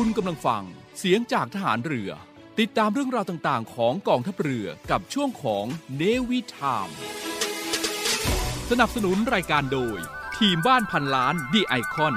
คุณกำลังฟังเสียงจากทหารเรือ ติดตามเรื่องราวต่างๆ ของกองทัพเรือกับช่วงของเนวิทามสนับสนุนรายการโดย ทีมบ้านพันล้านดีไอคอน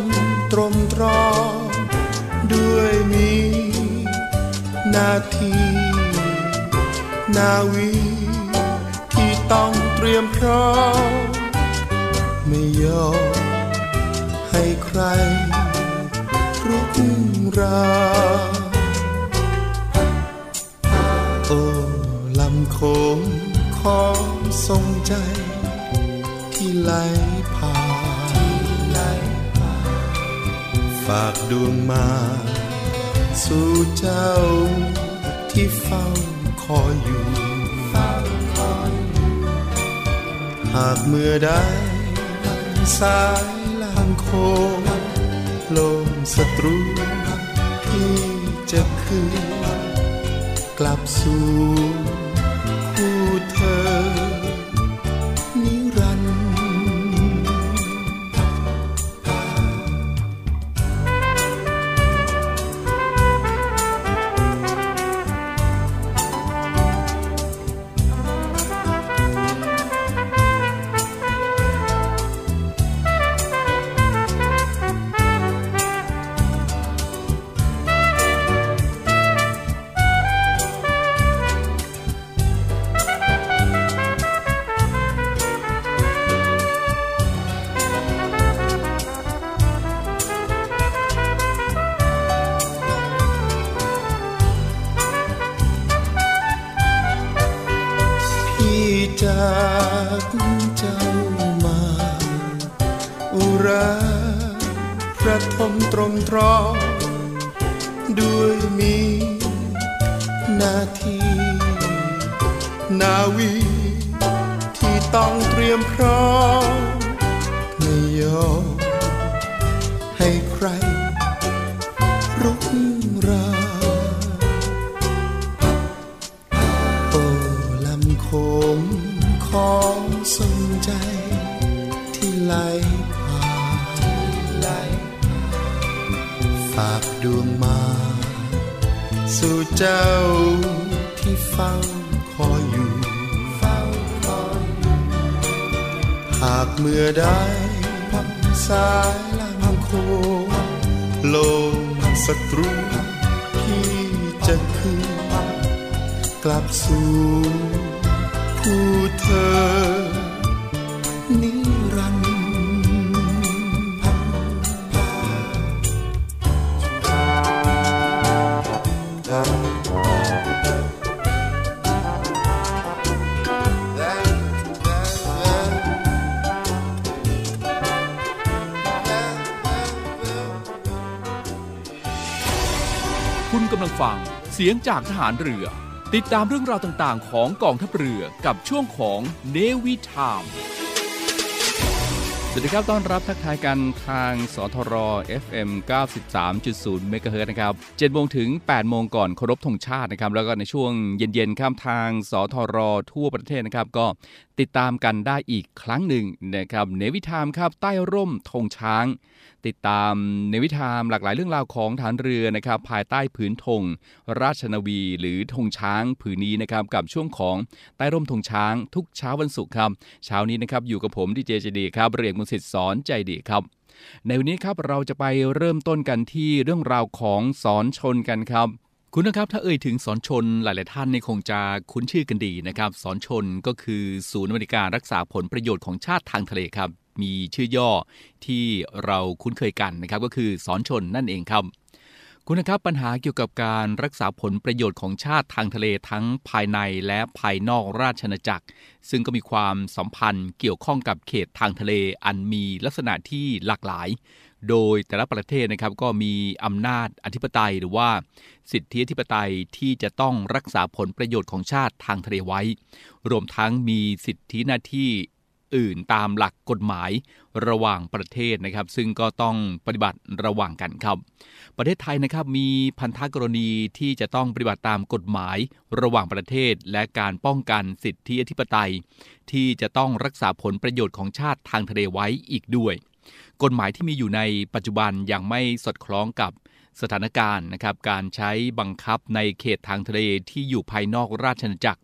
มตรมตรอ ด้วยมีนาทีนาวีที่ต้องเตรียมพร้อมไม่ยอมให้ใครรุกรานโอ้ลำโขงของทรงใจที่ไหลากดวงมา สู่เจ้าที่เฝ้าคอยอยู่หากเมื่อได้สายลางโคงลมศัตรูที่จะคืนกลับสู่ เตรียมพร้อมไม่ยอมให้ใครรุกรานโอ้ลำโขงของสนใจที่ไหลผ่านไหลฝากดวงมา สู่เจ้าที่เฝ้า เมื่อได้สายลำโคโลงศัตรูที่จะคืนกลับสู่ผู้เธอ เสียงจากทหารเรือ ติดตามเรื่องราวต่างๆ ของกองทัพเรือกับช่วงของเนวิทามสวัสดีครับ ต้อนรับทักทายกันทางสทร FM 93.0เมกะเฮิรตนะครับ7โมงถึง 8 โมงก่อนเคารพธงชาตินะครับ แล้วก็ในช่วงเย็นๆข้ามทางสทรทั่วประเทศนะครับ ก็ติดตามกันได้อีกครั้งหนึ่งนะครับเนวิทามครับใต้ร่มธงช้าง ติดตามเนวิทามหลากหลายเรื่องราวของฐานเรือนะครับภายใต้ผืนธงราชนาวีหรือธงช้างผืนนี้นะครับกับช่วงของใต้ร่มธงช้างทุกเช้าวันศุกร์ครับเช้านี้นะครับอยู่กับผมดีเจเจดีครับเรียกมุสิตสอนใจดีครับในวันนี้ครับเราจะไปเริ่มต้นกันที่เรื่องราวของสอนชนกันครับ คุณนะครับถ้าเอ่ยถึงสอนชนหลาย ๆ ท่านในคงจะคุ้นชื่อกันดีนะครับ สอนชนก็คือศูนย์อเมริการรักษาผลประโยชน์ของชาติทางทะเลครับ มีชื่อย่อที่เราคุ้นเคยกันนะครับ ก็คือสอนชนนั่นเองครับ คุณนะครับปัญหาเกี่ยวกับการรักษาผลประโยชน์ของชาติทางทะเลทั้งภายในและภายนอกราชอาณาจักร ซึ่งก็มีความสัมพันธ์เกี่ยวข้องกับเขตทางทะเลอันมีลักษณะที่หลากหลาย โดยแต่ละประเทศนะครับก็มีอำนาจอธิปไตย หรือว่าสิทธิอธิปไตยที่จะต้องรักษาผลประโยชน์ของชาติทางทะเลไว้ รวมทั้งมีสิทธิหน้าที่อื่นตามหลักกฎหมายระหว่างประเทศนะครับ ซึ่งก็ต้องปฏิบัติระหว่างกันครับ ประเทศไทยนะครับมีพันธกรณีที่จะต้องปฏิบัติตามกฎหมายระหว่างประเทศ และการป้องกันสิทธิอธิปไตย ที่จะต้องรักษาผลประโยชน์ของชาติทางทะเลไว้อีกด้วย กฎหมายที่มีอยู่ในปัจจุบันยังไม่สอดคล้องกับสถานการณ์นะครับการใช้บังคับในเขตทางทะเลที่อยู่ภายนอกราชอาณาจักร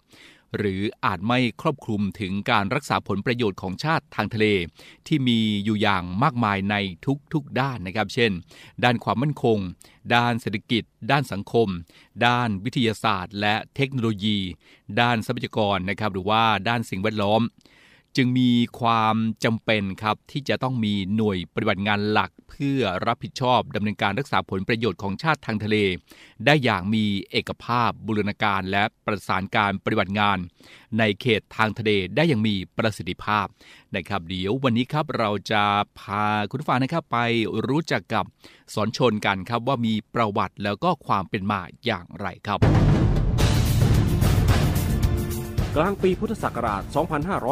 หรืออาจไม่ครอบคลุมถึงการรักษาผลประโยชน์ของชาติทางทะเล ที่มีอยู่อย่างมากมายในทุกๆด้านนะครับ เช่น ด้านความมั่นคง ด้านเศรษฐกิจ ด้านสังคม ด้านวิทยาศาสตร์ และเทคโนโลยี ด้านทรัพยากรนะครับหรือว่าด้านสิ่งแวดล้อม จึงมีความจำเป็นครับที่จะต้องมีหน่วยปฏิบัติงานหลัก เพื่อรับผิดชอบดำเนินการรักษาผลประโยชน์ของชาติทางทะเล ได้อย่างมีเอกภาพบูรณาการและประสานการปฏิบัติงาน ในเขตทางทะเลได้อย่างมีประสิทธิภาพนะครับ เดี๋ยววันนี้ครับเราจะพาคุณผู้ฟังนะครับไปรู้จักกับสอนชนกันครับว่ามีประวัติแล้วก็ความเป็นมาอย่างไรครับ ลางปีพุทธศักราช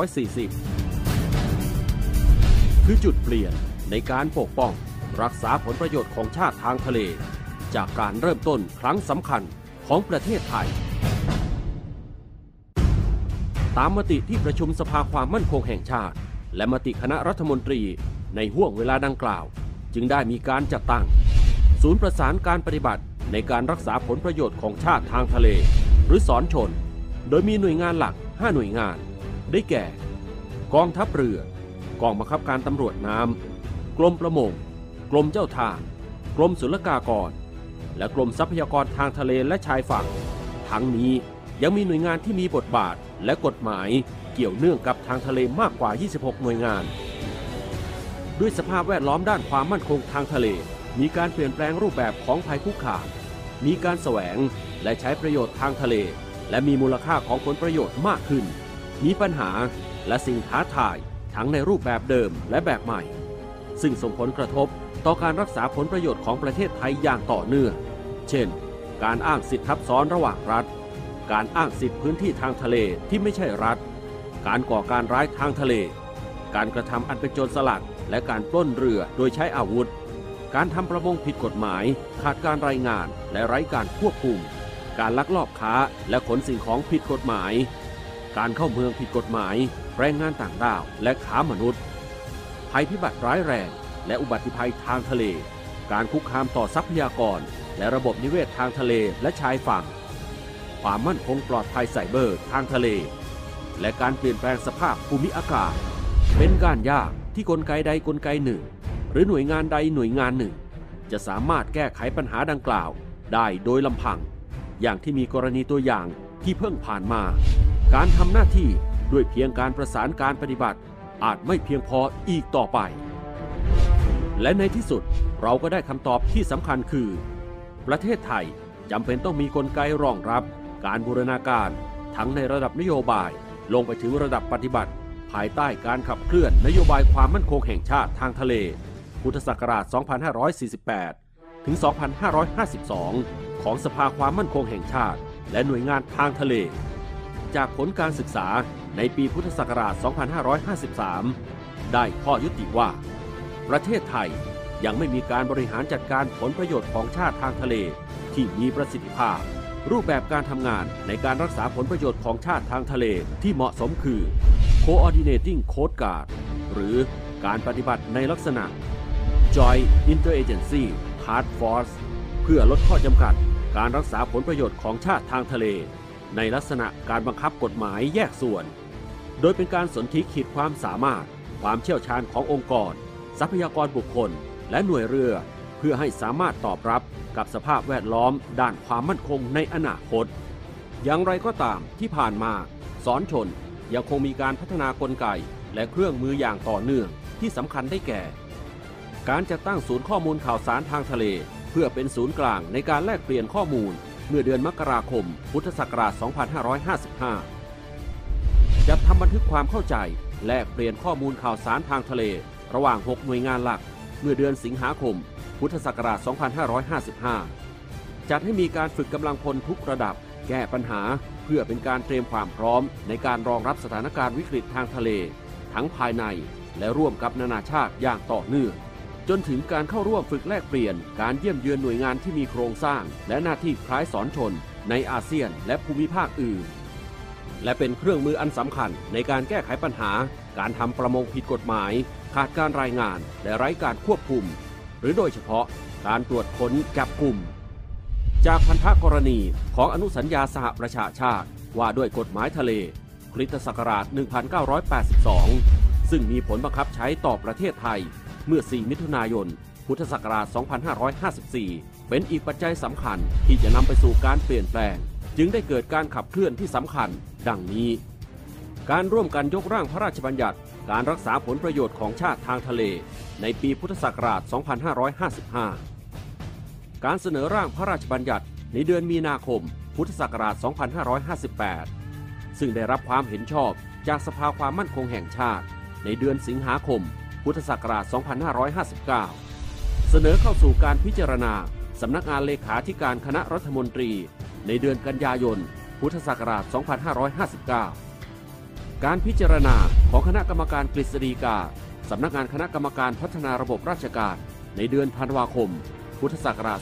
2540 คือจุดเปลี่ยนในการปกป้องรักษาผลประโยชน์ของชาติทางทะเล จากการเริ่มต้นครั้งสำคัญของประเทศไทย ตามมติที่ประชุมสภาความมั่นคงแห่งชาติ และมติคณะรัฐมนตรีในห่วงเวลาดังกล่าว จึงได้มีการจัดตั้ง ศูนย์ประสานการปฏิบัติในการรักษาผลประโยชน์ของชาติทางทะเล หรือสอนชน โดยมีหน่วยงานหลัก 5 หน่วยงาน ได้แก่ กองทัพเรือ กองบังคับการตำรวจน้ำ กรมประมง กรมเจ้าท่า กรมศุลกากร และกรมทรัพยากรทางทะเลและชายฝั่ง ทั้งนี้ยังมีหน่วยงานที่มีบทบาทและกฎหมายเกี่ยวเนื่องกับทางทะเลมากกว่า 26 หน่วยงาน ด้วยสภาพแวดล้อมด้านความมั่นคงทางทะเล มีการเปลี่ยนแปลงรูปแบบของภัยคุกคาม มีการแสวงและใช้ประโยชน์ทางทะเล และมีมูลค่าของผลประโยชน์มากขึ้น มีปัญหาและสิ่งท้าทายทั้งในรูปแบบเดิมและแบบใหม่ ซึ่งส่งผลกระทบต่อการรักษาผลประโยชน์ของประเทศไทยอย่างต่อเนื่อง เช่น การอ้างสิทธิทับซ้อนระหว่างรัฐ การอ้างสิทธิพื้นที่ทางทะเลที่ไม่ใช่รัฐ การก่อการร้ายทางทะเล การกระทำอันเป็นโจรสลัด และการปล้นเรือโดยใช้อาวุธ การทำประมงผิดกฎหมาย ขาดการรายงานและไร้การควบคุม การลักลอบค้าและขนสิ่งของผิดกฎหมาย การเข้าเมืองผิดกฎหมาย แรงงานต่างด้าวและค้ามนุษย์ ภัยพิบัติร้ายแรง และอุบัติภัยทางทะเล การคุกคามต่อทรัพยากร และระบบนิเวศทางทะเลและชายฝั่ง ความมั่นคงปลอดภัยไซเบอร์ทางทะเล และการเปลี่ยนแปลงสภาพภูมิอากาศ เป็นการยากที่กลไกใดกลไกหนึ่ง หรือหน่วยงานใดหน่วยงานหนึ่ง จะสามารถแก้ไขปัญหาดังกล่าวได้โดยลำพัง อย่างที่มีกรณีตัวอย่างที่เพิ่งผ่านมา การทำหน้าที่ด้วยเพียงการประสานการปฏิบัติ อาจไม่เพียงพออีกต่อไป และในที่สุดเราก็ได้คำตอบที่สำคัญคือ ประเทศไทยจำเป็นต้องมีกลไกรองรับ การบูรณาการทั้งในระดับนโยบายลงไปถึงระดับปฏิบัติ ภายใต้การขับเคลื่อนนโยบายความมั่นคงแห่งชาติทางทะเล พุทธศักราช 2548 ถึง 2552 ของสภาความมั่นคงแห่งชาติ และหน่วยงานทางทะเล จากผลการศึกษาในปีพุทธศักราช 2553 ได้ข้อยุติว่า ประเทศไทยยังไม่มีการบริหารจัดการผลประโยชน์ของชาติทางทะเลที่มีประสิทธิภาพ รูปแบบการทำงานในการรักษาผลประโยชน์ของชาติทางทะเลที่เหมาะสมคือ Coordinating Coast Guard หรือการปฏิบัติในลักษณะ Joint Interagency Task Force เพื่อลดข้อจำกัด การรักษาผลประโยชน์ของชาติทางทะเล ในลักษณะการบังคับกฎหมายแยกส่วน โดยเป็นการสนธิขีดความสามารถ ความเชี่ยวชาญขององค์กร ทรัพยากรบุคคล และหน่วยเรือ เพื่อให้สามารถตอบรับกับสภาพแวดล้อมด้านความมั่นคงในอนาคต อย่างไรก็ตามที่ผ่านมา สอนชนยังคงมีการพัฒนากลไกและเครื่องมืออย่างต่อเนื่องที่สำคัญได้แก่ การจัดตั้งศูนย์ข้อมูลข่าวสารทางทะเล พื่อเป็นศูนย์กลางในการแลกเปลี่ยนข้อมูล เมื่อเดือนมกราคม พุทธศักราช 2555 จัดทำบันทึกความเข้าใจ แลกเปลี่ยนข้อมูลข่าวสารทางทะเล ระหว่าง 6 หน่วยงานหลัก เมื่อเดือนสิงหาคม พุทธศักราช 2555 จัดให้มีการฝึกกำลังพลทุกระดับ แก้ปัญหาเพื่อเป็นการเตรียมความพร้อม ในการรองรับสถานการณ์วิกฤตทางทะเล ทั้งภายในและร่วมกับนานาชาติอย่างต่อเนื่อง จนถึงการเข้าร่วมฝึกแลกเปลี่ยน การเยี่ยมเยือนหน่วยงานที่มีโครงสร้าง และหน้าที่คล้ายสอนชน ในอาเซียนและภูมิภาคอื่น และเป็นเครื่องมืออันสำคัญในการแก้ไขปัญหา การทำประมงผิดกฎหมาย ขาดการรายงาน และไร้การควบคุม หรือโดยเฉพาะการตรวจค้นจับกลุ่ม จากพันธกรณีของอนุสัญญาสหประชาชาติว่าด้วยกฎหมายทะเลคริสตศักราช 1982 ซึ่งมีผลบังคับใช้ต่อประเทศไทย เมื่อ 4 มิถุนายน พุทธศักราช 2554 เป็นอีกปัจจัยสำคัญที่จะนำไปสู่การเปลี่ยนแปลง จึงได้เกิดการขับเคลื่อนที่สำคัญ ดังนี้ การร่วมกันยกร่างพระราชบัญญัติ การรักษาผลประโยชน์ของชาติทางทะเล ในปีพุทธศักราช 2555 การเสนอร่างพระราชบัญญัติในเดือนมีนาคม พุทธศักราช 2558 ซึ่งได้รับความเห็นชอบจากสภาความมั่นคงแห่งชาติ ในเดือนสิงหาคม พุทธศักราช 2559 เสนอเข้าสู่การพิจารณาสำนักงานเลขาธิการคณะรัฐมนตรี ในเดือนกันยายน พุทธศักราช 2559 การพิจารณาของคณะกรรมการกฤษฎีกาสำนักงานคณะกรรมการพัฒนาระบบราชการ ในเดือนธันวาคม พุทธศักราช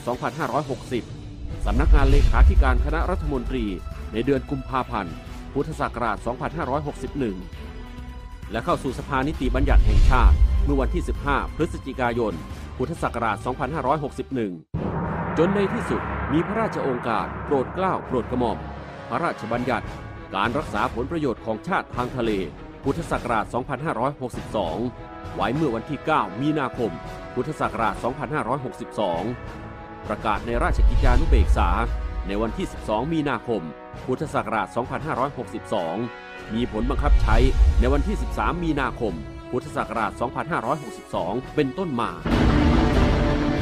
2560 สำนักงานเลขาธิการคณะรัฐมนตรี ในเดือนกุมภาพันธ์ พุทธศักราช 2561 และเข้าสู่สภานิติบัญญัติแห่งชาติ เมื่อวันที่ 15 พฤศจิกายน พุทธศักราช 2561 จนในที่สุดมีพระราชโองการโปรดเกล้าโปรดกระหม่อม พระราชบัญญัติ การรักษาผลประโยชน์ของชาติทางทะเล พุทธศักราช 2562 ไว้เมื่อวันที่ 9 มีนาคม พุทธศักราช 2562 ประกาศในราชกิจจานุเบกษาในวันที่ 12 มีนาคม พุทธศักราช 2562 มีผลบังคับใช้ในวันที่ 13 มีนาคม พุทธศักราช 2562 เป็นต้นมา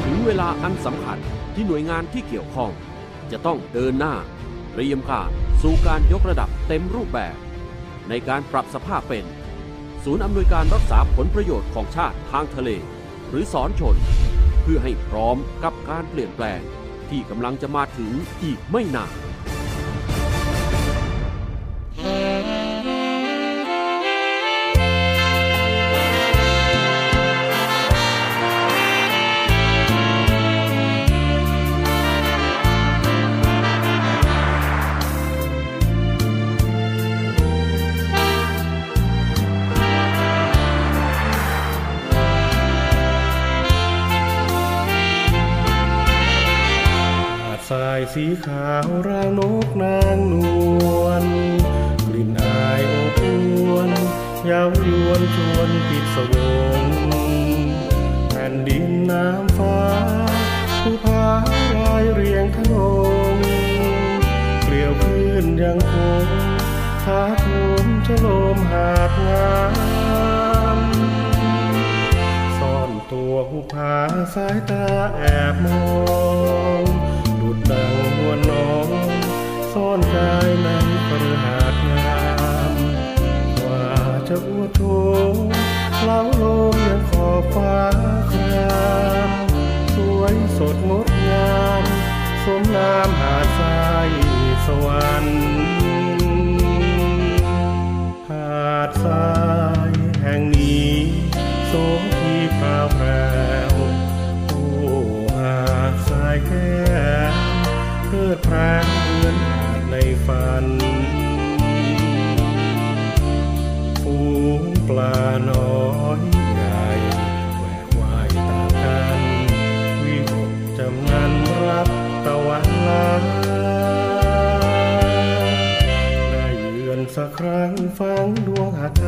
ถึงเวลาอันสำคัญที่หน่วยงานที่เกี่ยวข้อง จะต้องเดินหน้าเตรียมการสู่การยกระดับเต็มรูปแบบ ในการปรับสภาพเป็น ศูนย์อำนวยการรักษาผลประโยชน์ของชาติทางทะเล หรือสอนชน เพื่อให้พร้อมกับการเปลี่ยนแปลงที่กำลังจะมาถึงอีกไม่นาน รั้งฟังดวงหาไท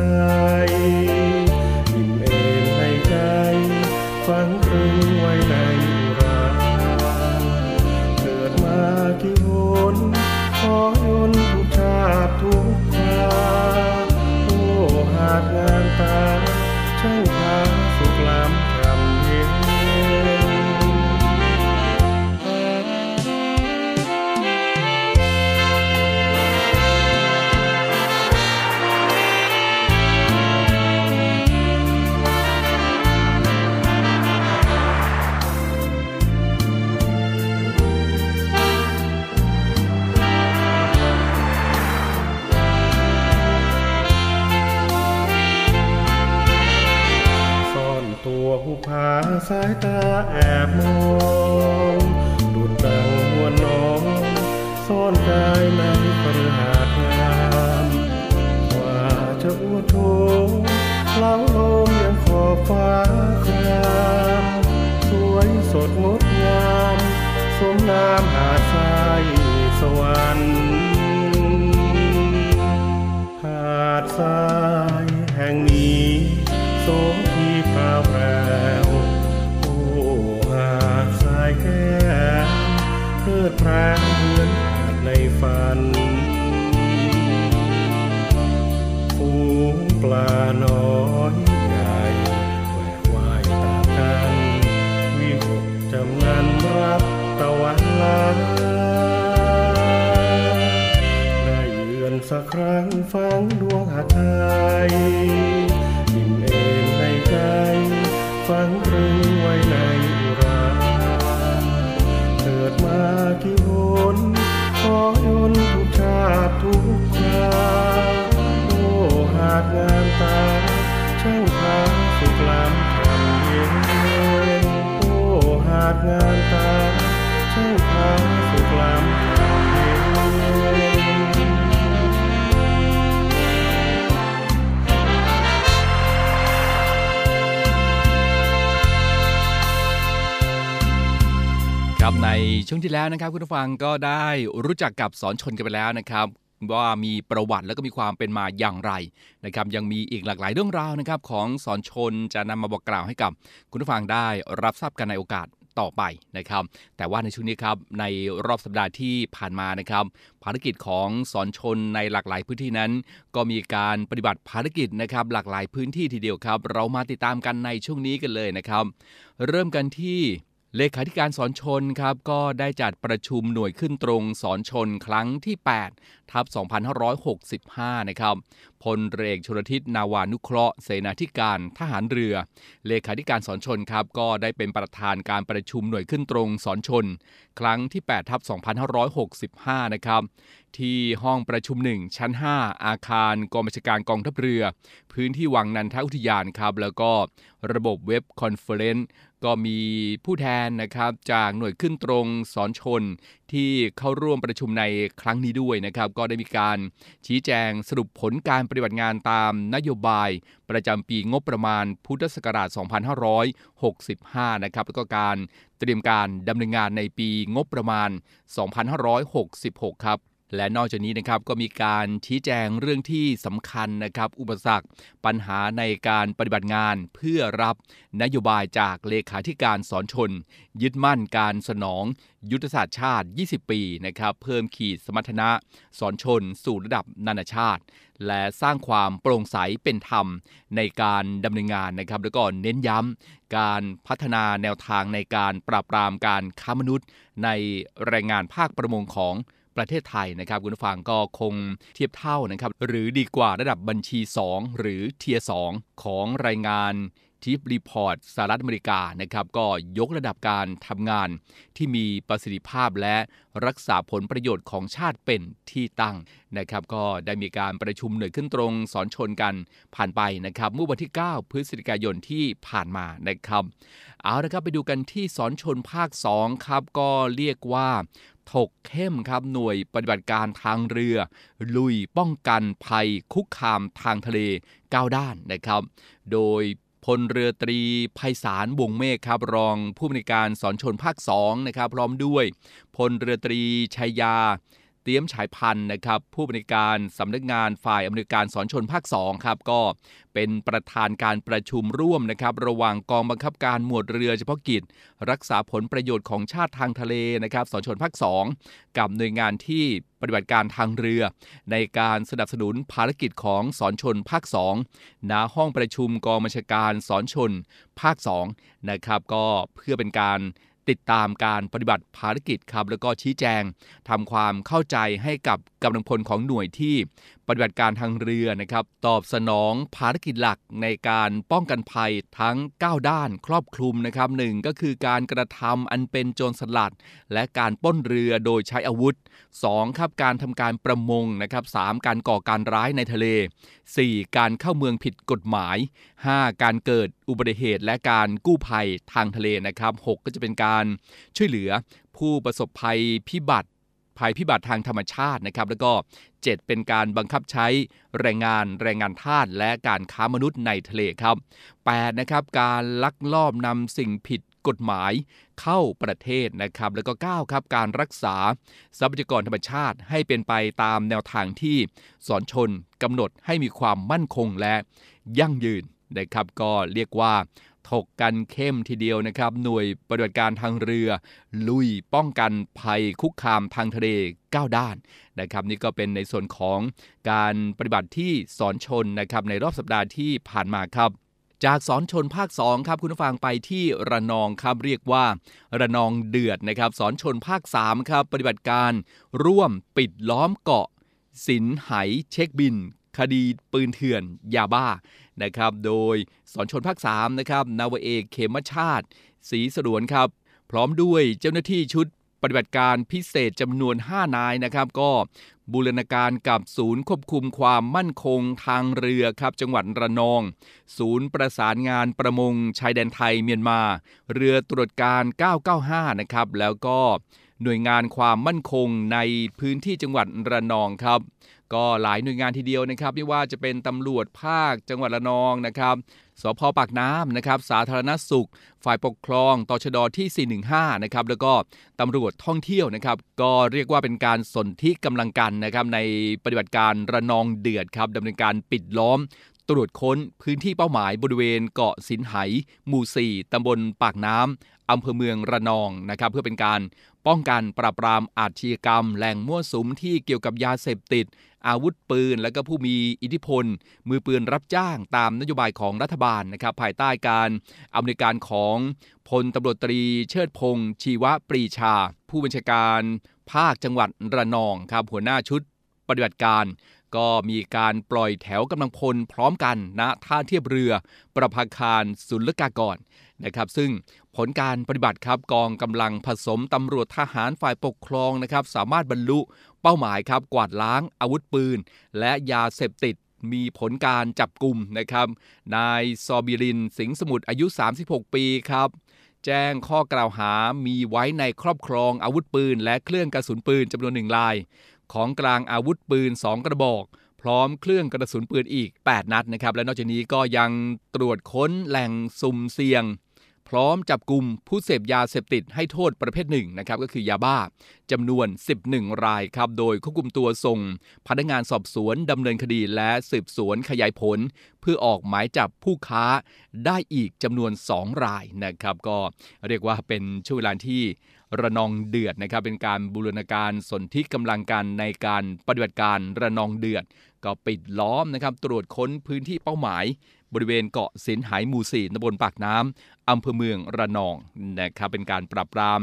ยอิ่มเอมในใจฟัง ดมากี่หนขอยนทุกชาติทุกคราโอ้หาดงามตา ช่างพาสุขล้ำคำเย็นโอ้หาดงามตา ช่างพาสุขล้ำ ครับในช่วงที่แล้วนะครับคุณผู้ฟังก็ได้รู้จักกับสอนชนกันไปแล้วนะครับว่ามีประวัติแล้วก็มีความเป็นมาอย่างไรนะครับยังมีอีกหลากหลายเรื่องราวนะครับของสอนชนจะนำมาบอกกล่าวให้กับ คุณผู้ฟังได้รับทราบกันในโอกาสต่อไปนะครับ แต่ว่าในช่วงนี้ครับในรอบสัปดาห์ที่ผ่านมานะครับ ภารกิจของสอนชนในหลากหลายพื้นที่นั้น ก็มีการปฏิบัติภารกิจนะครับ หลากหลายพื้นที่ทีเดียวครับ เรามาติดตามกันในช่วงนี้กันเลยนะครับ เริ่มกันที่ เลขาธิการสอนชนครับก็ได้จัดประชุมหน่วยขึ้นตรงสอนชนครั้งที่ 8 ทับ 2565 นะครับพลเรือเอกชลทิศนาวานุเคราะห์เสนาธิการทหารเรือ เลขาธิการสอนชนครับก็ได้เป็นประธานการประชุมหน่วยขึ้นตรงสอนชน ครั้งที่8ทับ 2565 นะครับที่ห้องประชุม 1 ชั้น 5 อาคารกองบัญชาการกองทัพเรือ พื้นที่วังนันทอุทยานครับแล้วก็ระบบ web conference ก็มีผู้แทนนะครับจากหน่วยขึ้นตรงศรชลที่เข้าร่วมประชุมในครั้งนี้ด้วยนะครับ ก็ได้มีการชี้แจงสรุปผลการปฏิบัติงานตามนโยบาย ประจำปีงบประมาณพุทธศักราช 2565 นะครับแล้วก็การเตรียมการดำเนินงานในปีงบประมาณ 2566 ครับ และนอกจากนี้นะครับก็มีการชี้แจงเรื่องที่สำคัญนะครับอุปสรรคปัญหาในการปฏิบัติงานเพื่อรับนโยบายจากเลขาธิการสอนชน ยึดมั่นการสนองยุทธศาสตร์ชาติ 20 ปีนะครับเพิ่มขีดสมรรถนะสอนชน สู่ระดับนานาชาติ และสร้างความโปร่งใสเป็นธรรมในการดำเนินงานนะครับแล้วก็เน้นย้ำการพัฒนาแนวทางในการปราบปรามการค้ามนุษย์ ในแรงงานภาคประมงของ ประเทศไทยนะครับคุณผู้ฟังก็คงเทียบเท่านะครับหรือดีกว่าระดับบัญชี 2 หรือ Tier 2ของรายงาน TIP Report สหรัฐอเมริกานะครับก็ยกระดับการทำงานที่มีประสิทธิภาพและรักษาผลประโยชน์ของชาติเป็นที่ตั้งนะครับ ก็ได้มีการประชุมหน่วยขึ้นตรงศรชลกันผ่านไปนะครับเมื่อวันที่ 9 พฤศจิกายนที่ผ่านมานะครับ เอาละครับไปดูกันที่สอนชนภาค 2 ครับ ก็เรียกว่าถกเข้มครับหน่วยปฏิบัติการทางเรือ ลุยป้องกันภัยคุกคามทางทะเล 9 ด้านนะครับ โดย พลเรือตรีไพศาลวงเมฆครับรองผู้บริการสอนชนภาค2นะครับพร้อมด้วยพลเรือตรีชัยยา เตรียมฉายพันธ์นะครับผู้บริการสำนักงานฝ่ายอำนวยการสอนชนภาค2ครับก็เป็นประธานการประชุมร่วมนะครับระหว่างกองบังคับการหมวดเรือเฉพาะกิจ รักษาผลประโยชน์ของชาติทางทะเลนะครับสอนชนภาค2กับหน่วยงานที่ปฏิบัติการทางเรือ ในการสนับสนุนภารกิจของสอนชนภาค2ณห้องประชุมกองบัญชาการสอนชนภาค2นะครับก็เพื่อเป็นการ ติดตามการปฏิบัติภารกิจครับ แล้วก็ชี้แจงทำความเข้าใจให้กับกำลังพลของหน่วยที่ ปฏิบัติการทางเรือนะครับ ตอบสนองภารกิจหลักในการป้องกันภัยทั้ง 9 ด้านครอบคลุมนะครับหนึ่งก็คือการกระทำอันเป็นโจรสลัด และการป้นเรือโดยใช้อาวุธ 2. ครับการทำการประมงนะครับ 3. การก่อการร้ายในทะเล 4. การเข้าเมืองผิดกฎหมาย 5. การเกิดอุบัติเหตุ และการกู้ภัยทางทะเลนะครับ 6 ก็จะเป็นการช่วยเหลือผู้ประสบภัยพิบัติ ภัยพิบัติทางธรรมชาตินะครับ แล้วก็ 7 เป็นการบังคับใช้แรงงานแรงงานทาสและการค้ามนุษย์ในทะเลครับ 8 นะครับ การลักลอบนำสิ่งผิดกฎหมายเข้าประเทศนะครับ แล้วก็ 9 ครับ การรักษาทรัพยากรธรรมชาติให้เป็นไปตามแนวทางที่สอนชนกำหนดให้มีความมั่นคงและยั่งยืนนะครับก็เรียกว่า ถกกันเข้มทีเดียวนะครับ หน่วยปฏิบัติการทางเรือ ลุยป้องกันภัยคุกคามทางทะเล 9 ด้านนะครับ นี่ก็เป็นในส่วนของการปฏิบัติที่สอนชนนะครับในรอบสัปดาห์ที่ผ่านมาครับจากสอนชนภาค 2 ครับคุณผู้ฟังไปที่ระนองครับเรียกว่า ระนองเดือดนะครับสอนชนภาค 3 ครับ ปฏิบัติการ ร่วมปิดล้อมเกาะ สินไหเช็คบิน คดีปืนเถื่อนยาบ้านะครับ โดยสอนชนภาค3นะครับนาวเอกเขมชาติศรีสรวนครับ พร้อมด้วยเจ้าหน้าที่ชุดปฏิบัติการพิเศษจำนวน 5 นายนะครับ ก็บูรณาการกับศูนย์ควบคุมความมั่นคงทางเรือครับ จังหวัดระนอง ศูนย์ประสานงานประมงชายแดนไทยเมียนมา เรือตรวจการ 995 นะครับ แล้วก็หน่วยงานความมั่นคงในพื้นที่จังหวัดระนองครับ ก็หลายหน่วยงานทีเดียวนะครับ ไม่ว่าจะเป็นตำรวจภาคจังหวัดระนองนะครับสพปากน้ำนะครับ สาธารณสุข ฝ่ายปกครองตชดที่ 415 นะครับ แล้วก็ตำรวจท่องเที่ยวนะครับ ก็เรียกว่าเป็นการสนที่กำลังกันนะครับ ในปฏิบัติการระนองเดือดครับดำเนินการปิดล้อมตรวจค้นพื้นที่เป้าหมายบริเวณเกาะสินไหหมู่ 4 ตำบลปากน้ำ อำเภอเมืองระนองนะครับเพื่อเป็นการป้องกันปราบปรามอาชญากรรม แหล่งมั่วสุมที่เกี่ยวกับยาเสพติด อาวุธปืน และก็ผู้มีอิทธิพล มือปืนรับจ้างตามนโยบายของรัฐบาลนะครับภายใต้การอำนวยการของพลตำรวจตรีเชิดพงศ์ชีวปรีชา ผู้บัญชาการภาคจังหวัดระนองครับหัวหน้าชุดปฏิบัติการ ก็มีการปล่อยแถวกำลังพลพร้อมกันณท่าเทียบเรือประภาคารศุลกากรนะครับซึ่งผลการปฏิบัติครับกองกำลังผสมตำรวจทหารฝ่ายปกครองนะครับสามารถบรรลุเป้าหมายครับกวาดล้างอาวุธปืน และยาเสพติดมีผลการจับกลุ่มนะครับนายซอบิรินสิงสมุทรอายุ 36 ปีครับแจ้งข้อกล่าวหามีไว้ในครอบครองอาวุธปืน และเครื่องกระสุนปืนจำนวนหนึ่งลาย ของกลางอาวุธปืน 2 กระบอก พร้อมเครื่องกระสุนปืนอีก 8 นัดนะครับ และนอกจากนี้ก็ยังตรวจค้นแหล่งสุ่มเสี่ยง พร้อมจับกลุ่มผู้เสพยาเสพติดให้โทษประเภทหนึ่งนะครับก็คือยาบ้าจำนวน 11 รายครับโดยควบคุมตัวส่ง พนักงานสอบสวนดำเนินคดีและสืบสวนขยายผล เพื่อออกหมายจับผู้ค้าได้อีกจำนวน 2 รายนะครับ ก็เรียกว่าเป็นช่วงเวลาที่ ระนองเดือดนะครับเป็นการบูรณาการสนธิกำลังกันในการปฏิบัติการระนองเดือด ก็ปิดล้อมนะครับตรวจค้นพื้นที่เป้าหมาย บริเวณเกาะสินหายหมู่สี่ตำบลปากน้ำอำเภอเมืองระนองนะครับเป็นการปราบปราม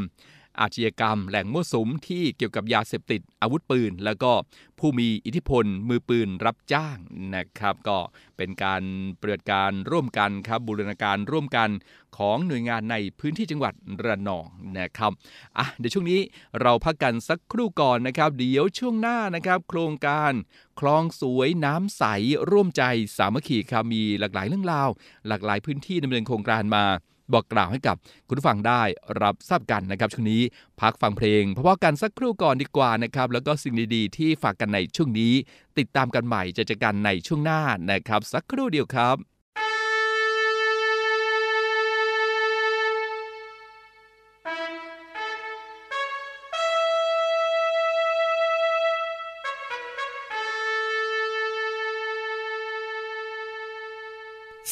อาชญากรรม แหล่งมั่วสุมที่เกี่ยวกับยาเสพติดอาวุธปืน แล้วก็ผู้มีอิทธิพลมือปืนรับจ้างนะครับ ก็เป็นการปฏิบัติการร่วมกันครับบูรณาการร่วมกันของหน่วยงานในพื้นที่จังหวัดระนองนะครับอะเดี๋ยวช่วงนี้เราพักกันสักครู่ก่อนนะครับ เดี๋ยวช่วงหน้านะครับ โครงการคลองสวยน้ำใสร่วมใจสามัคคีครับมีหลากหลายเรื่องราว หลากหลายพื้นที่ดำเนินโครงการมา บอกกล่าวให้กับคุณผู้ฟังได้รับทราบกันนะครับช่วงนี้พักฟังเพลงเพราะกันสักครู่ก่อนดีกว่านะครับแล้วก็สิ่งดีๆ ที่ฝากกันในช่วงนี้ ติดตามกันใหม่จะเจอกันในช่วงหน้านะครับ สักครู่เดียวครับ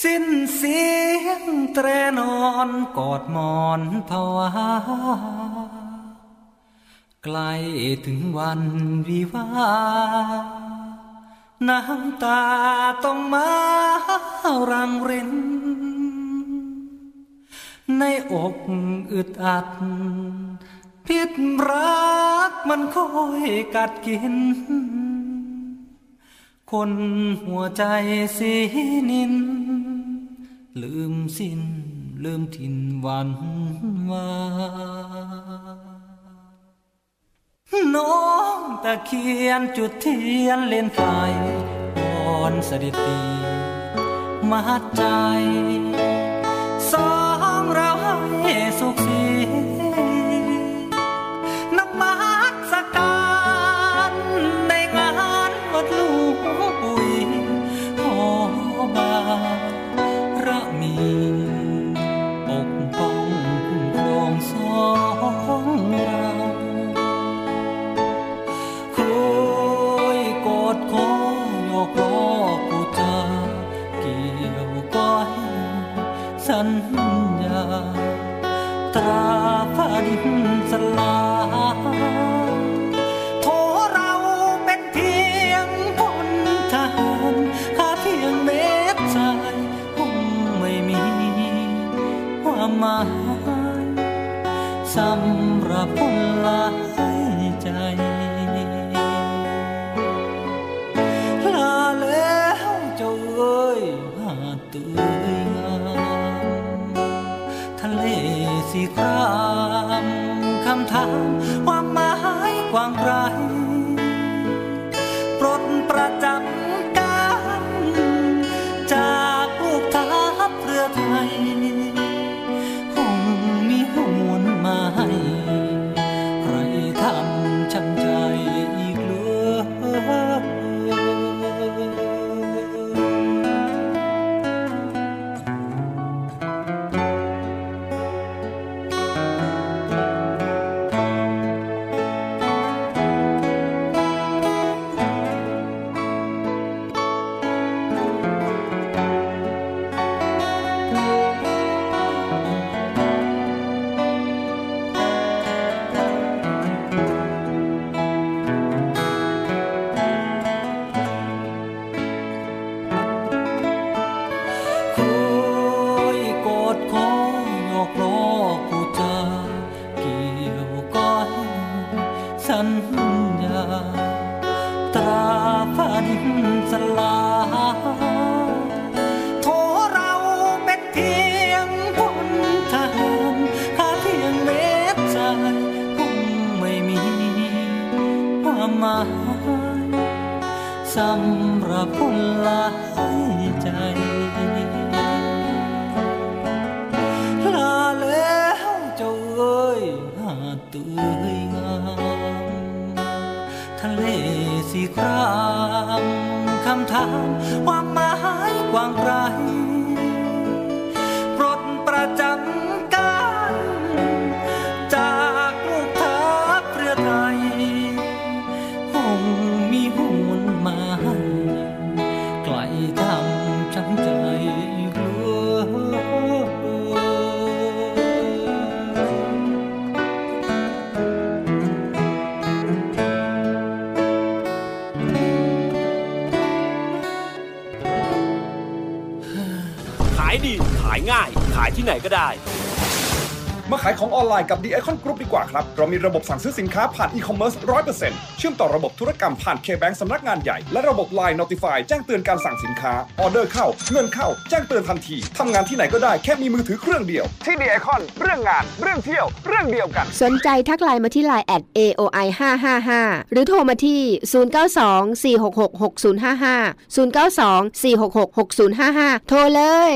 สิ้นเสีย แตรนอนกอดหมอนภาวาใกล้ถึงวันวิวาน้ำตาต้องมารังริน ในอกอึดอัด พิษรักมันคอยกัดกิน คนหัวใจสีนิน ลืมสิ้น ลืมทินวันวาน้องตะเคียนจุดเทียนเล่นไฟอ่อนสดิตีมาใจ สองเราให้สุข สัญญา ตราฟ้าดินสลายโทเราเป็นเพียงพลทหารหาเพียงเม็ดทรายคงไม่มีความหมายสำหรับคนหลายใจ ที่ไหนก็ได้ มาขายของออนไลน์กับ The Icon Group ดีกว่าครับ เรามีระบบสั่งซื้อสินค้าผ่านอีคอมเมิร์ซร้อยเปอร์เซ็นต์เชื่อมต่อระบบธุรกรรมผ่าน K-Bank สำนักงานใหญ่ และระบบ Line Notify แจ้งเตือนการสั่งสินค้า ออเดอร์เข้า เงินเข้า แจ้งเตือนทันที ทำงานที่ไหนก็ได้แค่มีมือถือเครื่องเดียว ที่ The Icon เรื่องงาน เรื่องเที่ยว เรื่องเดียวกัน สนใจทักไลน์มาที่ไลน์แอด AOI 555หรือโทรมาที่ 0924666055 0924666055 โทรเลย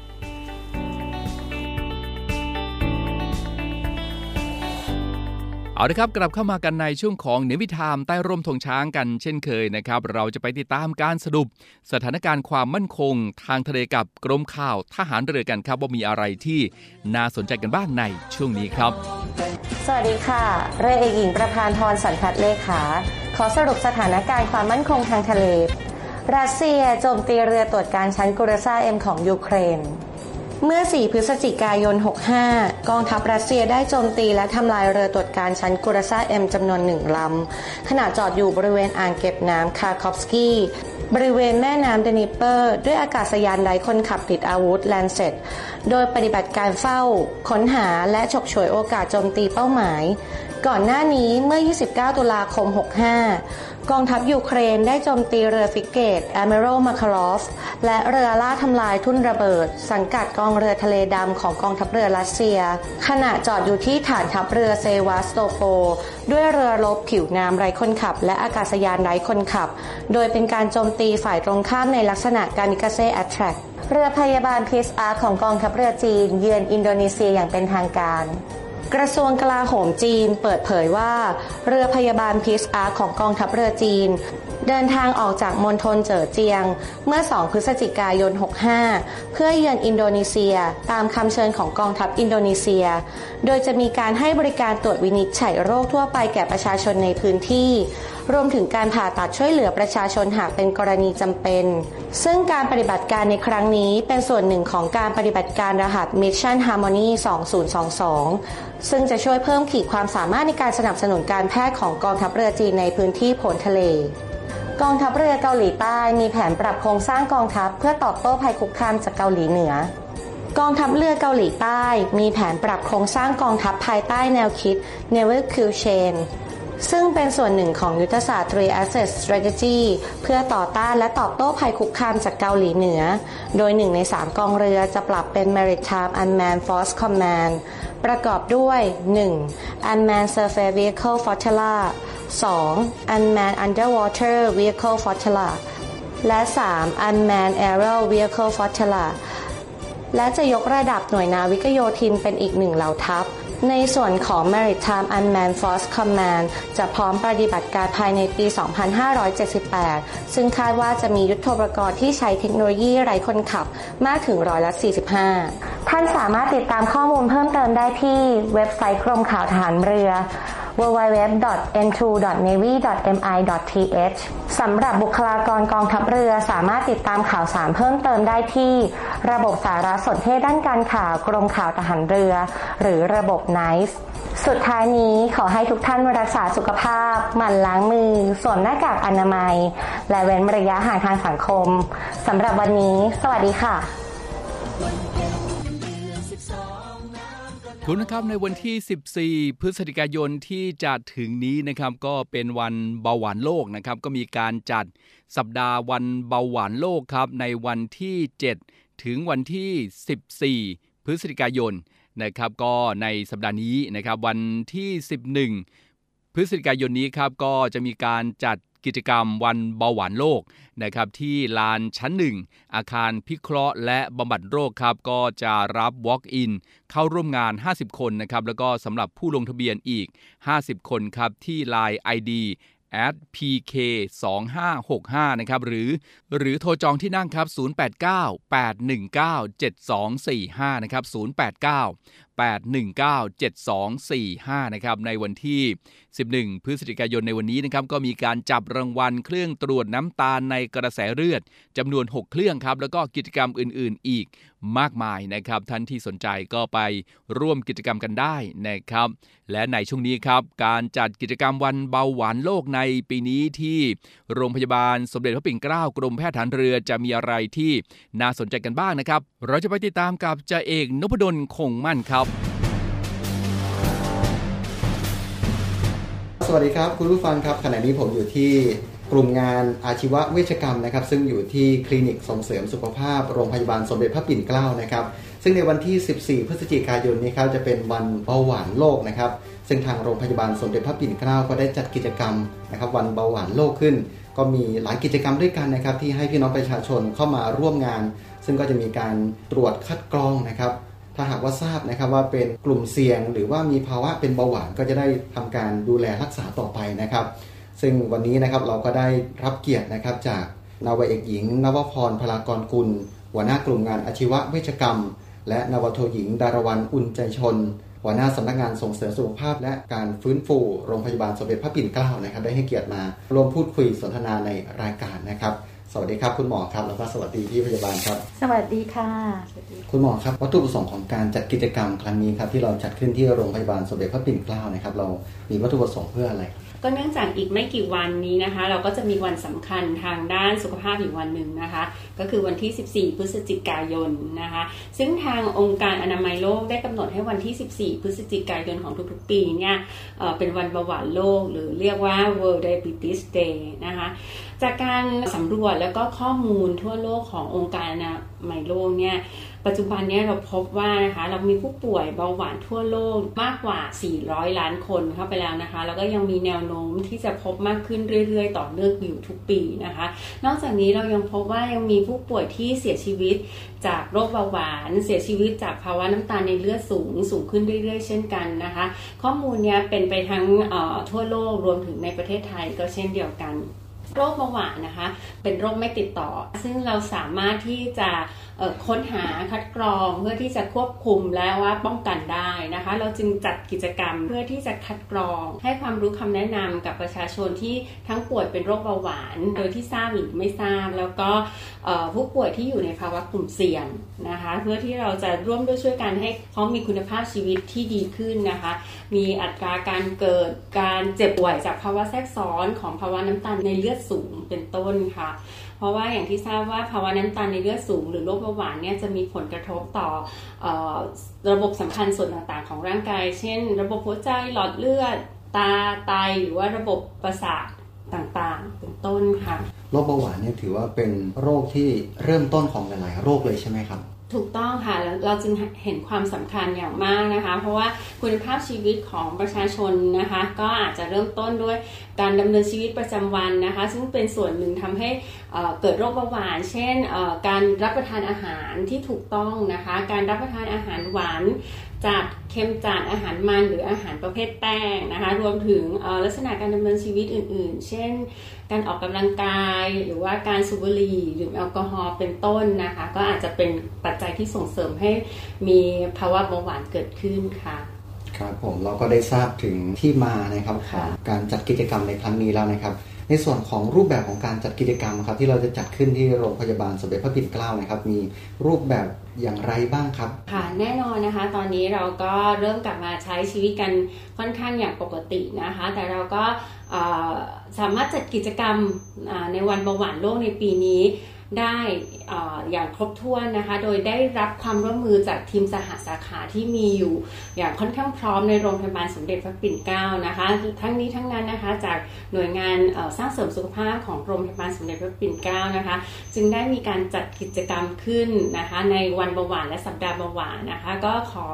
เอาละครับกลับเข้ามากันในช่วงของเนวิทามใต้ร่มธงช้างกันเช่นเคยนะครับ เราจะไปติดตามการสรุป สถานการณ์ความมั่นคง ทางทะเลกับกรมข่าวทหารเรือกันครับ ว่ามีอะไรที่น่าสนใจกันบ้างในช่วงนี้ครับ สวัสดีค่ะ เรือเอกหญิงประพานทรสันทัดเลขาขอสรุปสถานการณ์ความมั่นคงทางทะเล รัสเซียโจมตีเรือตรวจการชั้นกุรซาเอ็มของยูเครน เมื่อ 4 พฤศจิกายน 65 กองทัพรัสเซียได้โจมตีและทำลายเรือตรวจการชั้นกุรซาเอ็มจำนวนหนึ่งลำ ขณะจอดอยู่บริเวณอ่างเก็บน้ำคาร์คอฟสกี้บริเวณแม่น้ำเดนิเปอร์ ด้วยอากาศยานไร้คนขับติดอาวุธแลนเซ็ตโดยปฏิบัติการเฝ้า ค้นหาและฉกฉวยโอกาสโจมตีเป้าหมาย ก่อนหน้านี้เมื่อ 29 ตุลาคม 65 กองทัพยูเครนได้โจมตีเรือฟริเกตแอดมิรัลมาคารอฟและเรือล่าทำลายทุ่นระเบิด สังกัดกองเรือทะเลดำของกองทัพเรือรัสเซีย ขณะจอดอยู่ที่ฐานทัพเรือเซวาสโตโพล ด้วยเรือรบผิวน้ำไร้คนขับ และอากาศยานไร้คนขับ โดยเป็นการโจมตีฝ่ายตรงข้ามในลักษณะคามิกาเซ่ attack เรือพยาบาล Peace Ark ของกองทัพเรือจีน เยือนอินโดนีเซียอย่างเป็นทางการ กระทรวงกลาโหมจีนเปิดเผยว่า เรือพยาบาล Peace Ark ของกองทัพเรือจีน เดินทางออกจากมณฑลเจ๋อเจียง เมื่อ 2 พฤศจิกายน 65 เพื่อเยือนอินโดนีเซีย ตามคำเชิญของกองทัพอินโดนีเซีย โดยจะมีการให้บริการตรวจวินิจฉัยโรคทั่วไปแก่ประชาชนในพื้นที่รวมถึงการผ่าตัดช่วยเหลือประชาชนหากเป็นกรณีจำเป็น ซึ่งการปฏิบัติการในครั้งนี้เป็นส่วนหนึ่งของการปฏิบัติการรหัส Mission Harmony 2022 ซึ่งจะช่วยเพิ่มขีดความสามารถในการสนับสนุนการแพทย์ของกองทัพเรือจีนในพื้นที่โผนทะเลกองทัพเรือเกาหลีใต้มีแผนปรับโครงสร้างกองทัพเพื่อตอบโต้ภัยคุกคามจากเกาหลีเหนือ กองทัพเรือเกาหลีใต้ มีแผนปรับโครงสร้างกองทัพภายใต้แนวคิด Never Kill Chain ซึ่งเป็นส่วนหนึ่งของยุทธศาสตร์ Three Asset Strategy เพื่อต่อต้านและตอบโต้ภัยคุกคามจากเกาหลีเหนือ โดยหนึ่งในสามกองเรือจะปรับเป็น Maritime Unmanned Force Command ประกอบด้วย 1. Unmanned Surface Vehicle Flotilla 2. Unmanned Underwater Vehicle Flotilla และ 3. Unmanned Aerial Vehicle Flotilla และจะยกระดับหน่วยนาวิกโยธินเป็นอีกหนึ่งเหล่าทัพ ในส่วนของ Maritime Unmanned Force Command จะพร้อมปฏิบัติการภายในปี 2578 ซึ่งคาดว่าจะมียุทโธปกรณ์ที่ใช้เทคโนโลยีไร้คนขับมากถึงร้อยละ45 ท่านสามารถติดตามข้อมูลเพิ่มเติมได้ที่เว็บไซต์กรมข่าวทหารเรือ www.n2.navy.mi.th สำหรับบุคลากรกองทัพเรือสามารถติดตามข่าวสารเพิ่มเติมได้ที่ ระบบสารสนเทศด้านการข่าวกรมข่าวทหารเรือ หรือระบบ NICE สุดท้ายนี้ขอให้ทุกท่านรักษาสุขภาพ หมั่นล้างมือ สวมหน้ากากอนามัย และเว้นระยะห่างทางสังคมสำหรับวันนี้ สวัสดีค่ะ คุณนะครับในวันที่ 14 พฤศจิกายนที่จะถึงนี้นะครับก็เป็นวันเบาหวานโลกนะครับก็มีการจัดสัปดาห์วันเบาหวานโลกครับในวันที่ 7 ถึงวันที่ 14 พฤศจิกายนนะครับก็ในสัปดาห์นี้นะครับวันที่ 11 พฤศจิกายนนี้ครับก็จะมีการจัด กิจกรรมวันเบาหวานโลกนะครับที่ลานชั้นหนึ่งอาคารพิเคราะห์และบำบัดโรคครับก็จะรับ Walk-in เข้าร่วมงาน 50 คนนะครับแล้วก็สำหรับผู้ลงทะเบียนอีก 50 คนครับที่ Line ID at pk 2 5 6 5นะครับหรือ หรือโทรจองที่นั่งครับ 089 819 7245นะครับ089 819 7245 นะครับในวันที่ 11 พฤศจิกายนในวันนี้นะครับก็มีการจับรางวัลเครื่องตรวจน้ำตาลในกระแสเลือดจำนวน 6 เครื่องครับแล้วก็กิจกรรมอื่น ๆ อีก มากมายนะครับ ท่านที่สนใจก็ไปร่วมกิจกรรมกันได้นะครับ และในช่วงนี้ครับ การจัดกิจกรรมวันเบาหวานโลกในปีนี้ที่โรงพยาบาลสมเด็จพระปิ่นเกล้ากรมแพทย์ฐานเรือจะมีอะไรที่น่าสนใจกันบ้างนะครับ เราจะไปติดตามกับจ่าเอกนพดลคงมั่นครับ สวัสดีครับ คุณผู้ฟังครับขณะนี้ผมอยู่ที่ กลุ่มงานอาชีวเวชกรรมนะครับ ซึ่งอยู่ที่คลินิกส่งเสริมสุขภาพโรงพยาบาลสมเด็จพระปิ่นเกล้านะครับ ซึ่งในวันที่ 14 พฤศจิกายนนี้ครับจะเป็นวันเบาหวานโลกนะครับ ซึ่งทางโรงพยาบาลสมเด็จพระปิ่นเกล้าก็ได้จัดกิจกรรมนะครับ วันเบาหวานโลกขึ้น ก็มีหลายกิจกรรมด้วยกันนะครับ ที่ให้พี่น้องประชาชนเข้ามาร่วมงาน ซึ่งก็จะมีการตรวจคัดกรองนะครับถ้าหากว่าทราบนะครับว่าเป็นกลุ่มเสี่ยงหรือว่ามีภาวะเป็นเบาหวานก็จะได้ทำการดูแลรักษาต่อไปนะครับ ซึ่งวันนี้นะครับเราก็ได้รับเกียรตินะครับจากนาวาเอกหญิง นวพรพลากรกุล หัวหน้ากลุ่มงานอาชีวเวชกรรม และนาวโทหญิง ดารวันอุ่นใจชน หัวหน้าสำนักงานส่งเสริมสุขภาพ และการฟื้นฟูโรงพยาบาลสมเด็จพระปิ่นเกล้านะครับได้ให้เกียรติมาร่วมพูดคุยสนทนาในรายการนะครับสวัสดีครับคุณหมอครับแล้วก็สวัสดีพี่พยาบาลครับ สวัสดีค่ะ คุณหมอครับวัตถุประสงค์ของการจัดกิจกรรมครั้งนี้ครับที่เราจัดขึ้นที่โรงพยาบาลสมเด็จพระปิ่นเกล้านะครับ เรามีวัตถุประสงค์เพื่ออะไร ก็เนื่องจากอีกไม่กี่วันนี้นะคะ เราก็จะมีวันสำคัญทางด้านสุขภาพอีกวันหนึ่งนะคะ ก็คือวันที่ 14 พฤศจิกายนนะคะ ซึ่งทางองค์การอนามัยโลกได้กำหนดให้วันที่ 14 พฤศจิกายนของทุกๆ ปีเนี่ยเเป็นวันเบาหวานโลก หรือเรียกว่า World Diabetes Day นะคะ จากการสำรวจแล้วก็ข้อมูลทั่วโลกขององค์การอนามัยโลกเนี่ย ปัจจุบันนี้เราพบว่านะคะเรามีผู้ป่วยเบาหวานทั่วโลกมากกว่า 400 ล้านคนเข้าไปแล้วนะคะ แล้วก็ยังมีแนวโน้มที่จะพบมากขึ้นเรื่อย ๆ ต่อเนื่องอยู่ทุกปีนะคะ นอกจากนี้เรายังพบว่ายังมีผู้ป่วยที่เสียชีวิตจากโรคเบาหวาน เสียชีวิตจากภาวะน้ำตาลในเลือดสูงสูงขึ้นเรื่อย ๆ เช่นกันนะคะ ข้อมูลนี้เป็นไปทั้งทั่วโลกรวมถึงในประเทศไทยก็เช่นเดียวกันโรคเบาหวานนะคะ เป็นโรคไม่ติดต่อ ซึ่งเราสามารถที่จะ ค้นหาคัดกรองเพื่อที่จะควบคุมและว่าป้องกันได้นะคะ เราจึงจัดกิจกรรมเพื่อที่จะคัดกรอง ให้ความรู้คำแนะนำกับประชาชนที่ทั้งป่วยเป็นโรคเบาหวาน โดยที่ทราบหรือไม่ทราบ แล้วก็ผู้ป่วยที่อยู่ในภาวะกลุ่มเสี่ยงนะคะ เพื่อที่เราจะร่วมด้วยช่วยกันให้เขามีคุณภาพชีวิตที่ดีขึ้นนะคะ มีอัตราการเกิดการเจ็บป่วยจากภาวะแทรกซ้อนของภาวะน้ำตาลในเลือดสูงเป็นต้นค่ะ เพราะว่าอย่างที่ทราบว่าภาวะน้ำตาลในเลือดสูง หรือโรคเบาหวานเนี่ยจะมีผลกระทบต่ออระบบสำคัญส่วนต่างๆ ของร่างกาย เช่น ระบบหัวใจหลอดเลือด ตาไตหรือว่าระบบประสาทต่างๆ เป็นต้นค่ะ โรคเบาหวานเนี่ยถือว่าเป็นโรคที่เริ่มต้นของหลายๆโรคเลยใช่ไหมครับ ถูกต้องค่ะแล้วเราจึงเห็นความสำคัญอย่างมากนะคะ เพราะว่าคุณภาพชีวิตของประชาชนนะคะ ก็อาจจะเริ่มต้นด้วยการดำเนินชีวิตประจำวันนะคะ ซึ่งเป็นส่วนหนึ่งทำให้เกิดโรคเบาหวาน เช่นการรับประทานอาหารที่ถูกต้องนะคะ การรับประทานอาหารหวาน จัดเค็มจัดอาหารมันหรืออาหารประเภทแป้งนะคะ รวมถึงลักษณะการดำเนินชีวิตอื่น ๆ เช่น การออกกำลังกาย หรือว่าการสูบบุหรี่หรือแอลกอฮอล์เป็นต้นนะคะ ก็อาจจะเป็นปัจจัยที่ส่งเสริมให้มีภาวะเบาหวานเกิดขึ้นค่ะครับผมเราก็ได้ทราบถึงที่มานะครับของการจัดกิจกรรมในครั้งนี้แล้วนะครับ ในส่วนของรูปแบบของการจัดกิจกรรมครับที่เราจะจัดขึ้นที่โรงพยาบาลสมเด็จพระปิ่นเกล้านะครับ มีรูปแบบอย่างไรบ้างครับ ค่ะแน่นอนนะคะ ตอนนี้เราก็เริ่มกลับมาใช้ชีวิตกันค่อนข้างอย่างปกตินะคะ แต่เราก็สามารถจัดกิจกรรมในวันเบาหวานโลกในปีนี้ ได้อย่างครบถ้วนนะคะ โดยได้รับความร่วมมือจากทีมสหสาขาที่มีอยู่อย่างค่อนข้างพร้อมในโรงพยาบาลสมเด็จพระปิ่นเกล้านะคะ ทั้งนี้ทั้งนั้นนะคะจากหน่วยงานสร้างเสริมสุขภาพของโรงพยาบาลสมเด็จพระปิ่นเกล้านะคะ จึงได้มีการจัดกิจกรรมขึ้นนะคะ ในวันเบาหวานและสัปดาห์เบาหวานนะคะ ก็ขอ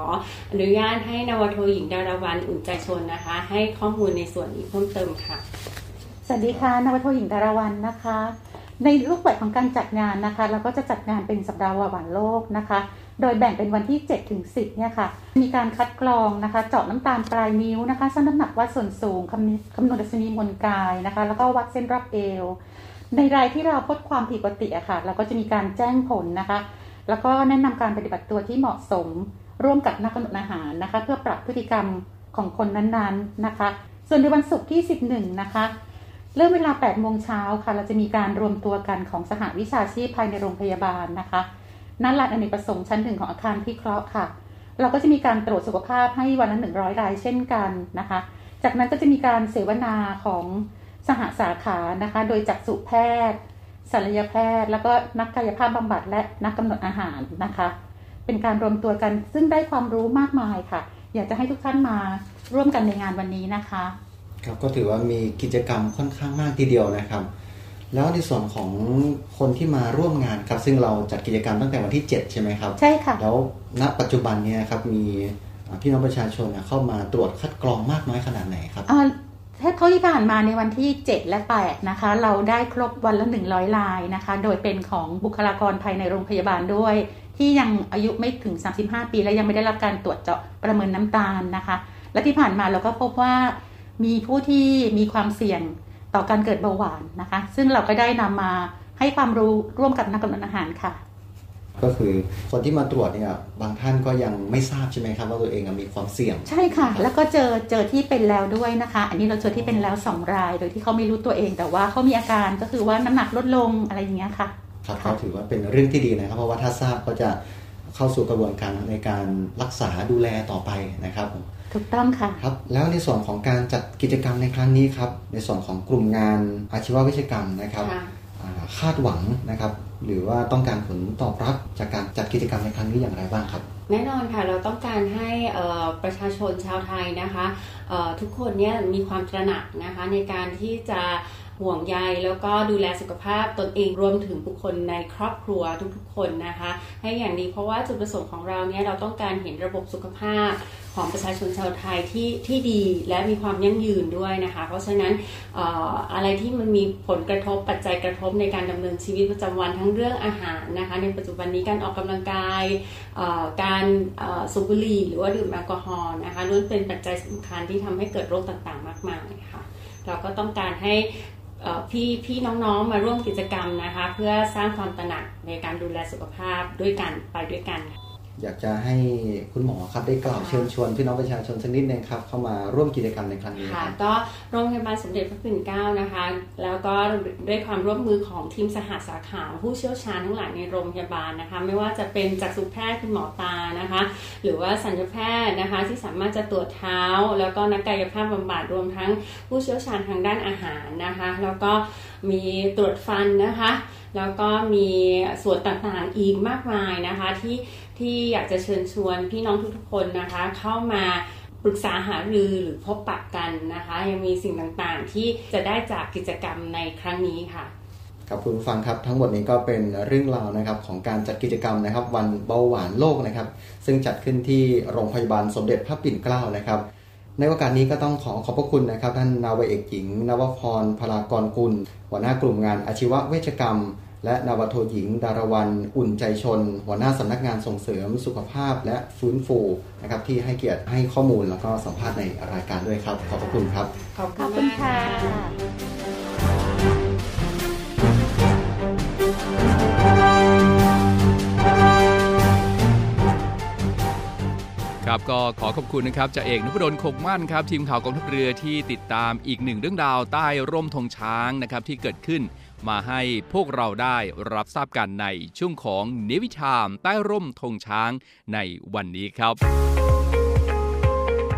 อนุญาตให้นวโทหญิงดาราวันอุ่นใจชนนะคะ ให้ข้อมูลในส่วนนี้เพิ่มเติมค่ะสวัสดีค่ะนวโทหญิงดาราวันนะคะ ในรูปแบบของการจัดงานนะคะ เราก็จะจัดงานเป็นสัปดาห์หวานโลกนะคะ โดยแบ่งเป็นวันที่ 7 ถึง 10 เนี่ยค่ะ มีการคัดกรองนะคะ เจาะน้ำตาลปลายนิ้วนะคะชั่งน้ำหนักวัดส่วนสูงคำคำนวณดัชนีมวลกายนะคะ แล้วก็วัดเส้นรอบเอว ในรายที่เราพบความผิดปกติอะค่ะ เราก็จะมีการแจ้งผลนะคะ แล้วก็แนะนำการปฏิบัติตัวที่เหมาะสม ร่วมกับนักกำหนดอาหารนะคะ เพื่อปรับพฤติกรรมของคนนั้นๆนะคะ ส่วนในวันศุกร์ที่ 11 นะคะ เริ่มเวลา8โมงเช้าค่ะ เราจะมีการรวมตัวกันของสหวิชาชีพภายในโรงพยาบาลนะคะณลานอเนกประสงค์ชั้นหนึ่งของอาคารพิเคราะห์ค่ะ เราก็จะมีการตรวจสุขภาพให้วันละ100รายเช่นกันนะคะ จากนั้นก็จะมีการเสวนาของสหสาขานะคะ โดยจักษุแพทย์ศัลยแพทย์ แล้วก็นักกายภาพบำบัดและนักกำหนดอาหารนะคะ เป็นการรวมตัวกันซึ่งได้ความรู้มากมายค่ะ อยากจะให้ทุกท่านมาร่วมกันในงานวันนี้นะคะ ครับก็ถือว่ามีกิจกรรมค่อนข้างมากทีเดียวนะครับ แล้วในส่วนของคนที่มาร่วมงานครับซึ่งเราจัดกิจกรรมตั้งแต่วันที่ 7 ใช่ไหมครับ ใช่ค่ะ แล้วณปัจจุบันเนี้ครับมีพี่น้องประชาชนเข้ามาตรวจคัดกรองมากน้อยขนาดไหนครับเท่าที่ผ่านมาในวันที่ 7 และ 8 นะคะ เราได้ครบวันละ 100 ลายนะคะ โดยเป็นของบุคลากรภายในโรงพยาบาลด้วย ที่ยังอายุไม่ถึง 35 ปี และยังไม่ได้รับการตรวจเจาะประเมินน้ำตาลนะคะ และที่ผ่านมาเราก็พบว่า มีผู้ที่มีความเสี่ยงต่อการเกิดเบาหวานนะคะ ซึ่งเราก็ได้นำมาให้ความรู้ร่วมกับนักกำหนดอาหารค่ะ ก็คือคนที่มาตรวจเนี่ยบางท่านก็ยังไม่ทราบใช่ไหมครับว่าตัวเองมีความเสี่ยง ใช่ค่ะ แล้วก็เจอเจอที่เป็นแล้วด้วยนะคะ อันนี้เราเจอที่เป็นแล้วสองราย โดยที่เขาไม่รู้ตัวเอง แต่ว่าเขามีอาการก็คือว่าน้ำหนักลดลงอะไรอย่างเงี้ยค่ะครับก็ถือว่าเป็นเรื่องที่ดีนะครับ เพราะว่าถ้าทราบก็จะเข้าสู่กระบวนการในการรักษาดูแลต่อไปนะครับ ถูกต้องค่ะครับแล้วในส่วนของการจัดกิจกรรมในครั้งนี้ครับในส่วนของกลุ่มงานอาชีววิชกรรมนะครับคาดหวังนะครับ หรือว่าต้องการผลตอบรับจากการจัดกิจกรรมในครั้งนี้อย่างไรบ้างครับ แน่นอนค่ะเราต้องการให้ประชาชนชาวไทยนะคะทุกคนเนี่ยมีความตระหนักนะคะในการที่จะ ห่วงใยแล้วก็ดูแลสุขภาพตนเองรวมถึงบุคคลในครอบครัวทุกๆ คนนะคะ ให้อย่างดีเพราะว่าจุดประสงค์ของเราเนี่ยเราต้องการเห็นระบบสุขภาพของประชาชนชาวไทยที่ที่ดีและมีความยั่งยืนด้วยนะคะ เพราะฉะนั้นออะไรที่มันมีผลกระทบปัจจัยกระทบในการดำเนินชีวิตประจำวันทั้งเรื่องอาหารนะคะ ในปัจจุบันนี้การออกกำลังกายการสูบบุหรี่หรือว่าดื่มแอลกอฮอล์นะคะล้วนเป็นปัจจัยสำคัญที่ทำให้เกิดโรคต่างๆ มากมายค่ะเราก็ต้องการให้ พี่พี่น้องๆมาร่วมกิจกรรมนะคะ เพื่อสร้างความตระหนักในการดูแลสุขภาพด้วยกันไปด้วยกัน อยากจะให้คุณหมอครับได้กล่าวเชิญชวนพี่น้องประชาชนสักนิดนึงครับเข้ามาร่วมกิจกรรมในครั้งนี้ค่ะก็โรงพยาบาลสมเด็จพระปิ่นเกล้านะคะ แล้วก็ด้วยความร่วมมือของทีมสหสาขาผู้เชี่ยวชาญทั้งหลายในโรงพยาบาลนะคะ ไม่ว่าจะเป็นจักษุแพทย์คุณหมอตานะคะ หรือว่าสัญญแพทย์นะคะที่สามารถจะตรวจเท้า แล้วก็นักกายภาพบำบัดรวมทั้งผู้เชี่ยวชาญทางด้านอาหารนะคะ แล้วก็มีตรวจฟันนะคะ แล้วก็มีส่วนต่างๆอีกมากมายนะคะที่ ที่อยากจะเชิญชวนพี่น้องทุกๆคนนะคะ เข้ามาปรึกษาหารือหรือพบปะกันนะคะ ยังมีสิ่งต่างๆ ที่จะได้จากกิจกรรมในครั้งนี้ค่ะครับคุณฟังครับทั้งหมดนี้ก็เป็นเรื่องราวนะครับของการจัดกิจกรรมนะครับ วันเบาหวานโลกนะครับ ซึ่งจัดขึ้นที่โรงพยาบาลสมเด็จพระปิ่นเกล้านะครับ ในโอกาสนี้ก็ต้องขอขอบพระคุณนะครับ ท่านนาวเอกหญิง นวพรพลากรกุลหัวหน้ากลุ่มงานอาชีวเวชกรรม และนาวโทหญิง ดารวันอุ่นใจชน หัวหน้าสำนักงานส่งเสริมสุขภาพและฟื้นฟูนะครับที่ให้เกียรติให้ข้อมูลแล้วก็สัมภาษณ์ในรายการด้วยครับ ขอบพระคุณครับ ขอบคุณค่ะครับก็ขอขอบคุณนะครับจ่าเอกนพดลคงมั่นครับทีมข่าวกองทัพเรือที่ติดตามอีกหนึ่งเรื่องราวใต้ร่มธงช้างนะครับที่เกิดขึ้น มาให้พวกเราได้รับทราบกันในช่วงของเนวิชามใต้ร่มธงช้างในวันนี้ครับ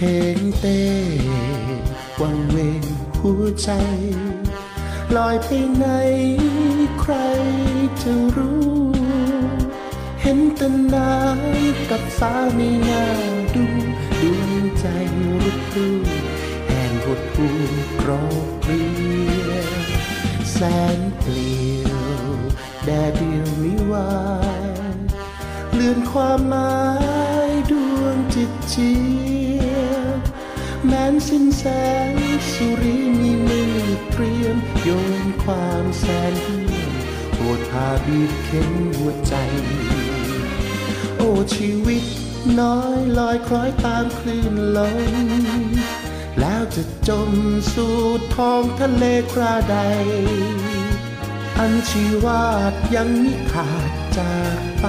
เทงเต้วังเวงหัวใจ ลอยไปไหนใครจะรู้ เห็นแต่นากับฟ้าไม่น่าดูดวงใจรุกรูแห่งหดหูกรอบเกลียแสนเปลี่ยวแดดเดียวมิวาย เลื่อนความหมายดวงจิตจี สิ้นแสงสุริมีมือเตรียมโยนความแสนเียมปวดพาบีบเข็นหัวใจ โอ้ชีวิตน้อยลอยคล้อยตามคลื่นลมแล้วจะจมสู่ท้องทะเลคราใด อันชีวาดยังมิขาดจากไป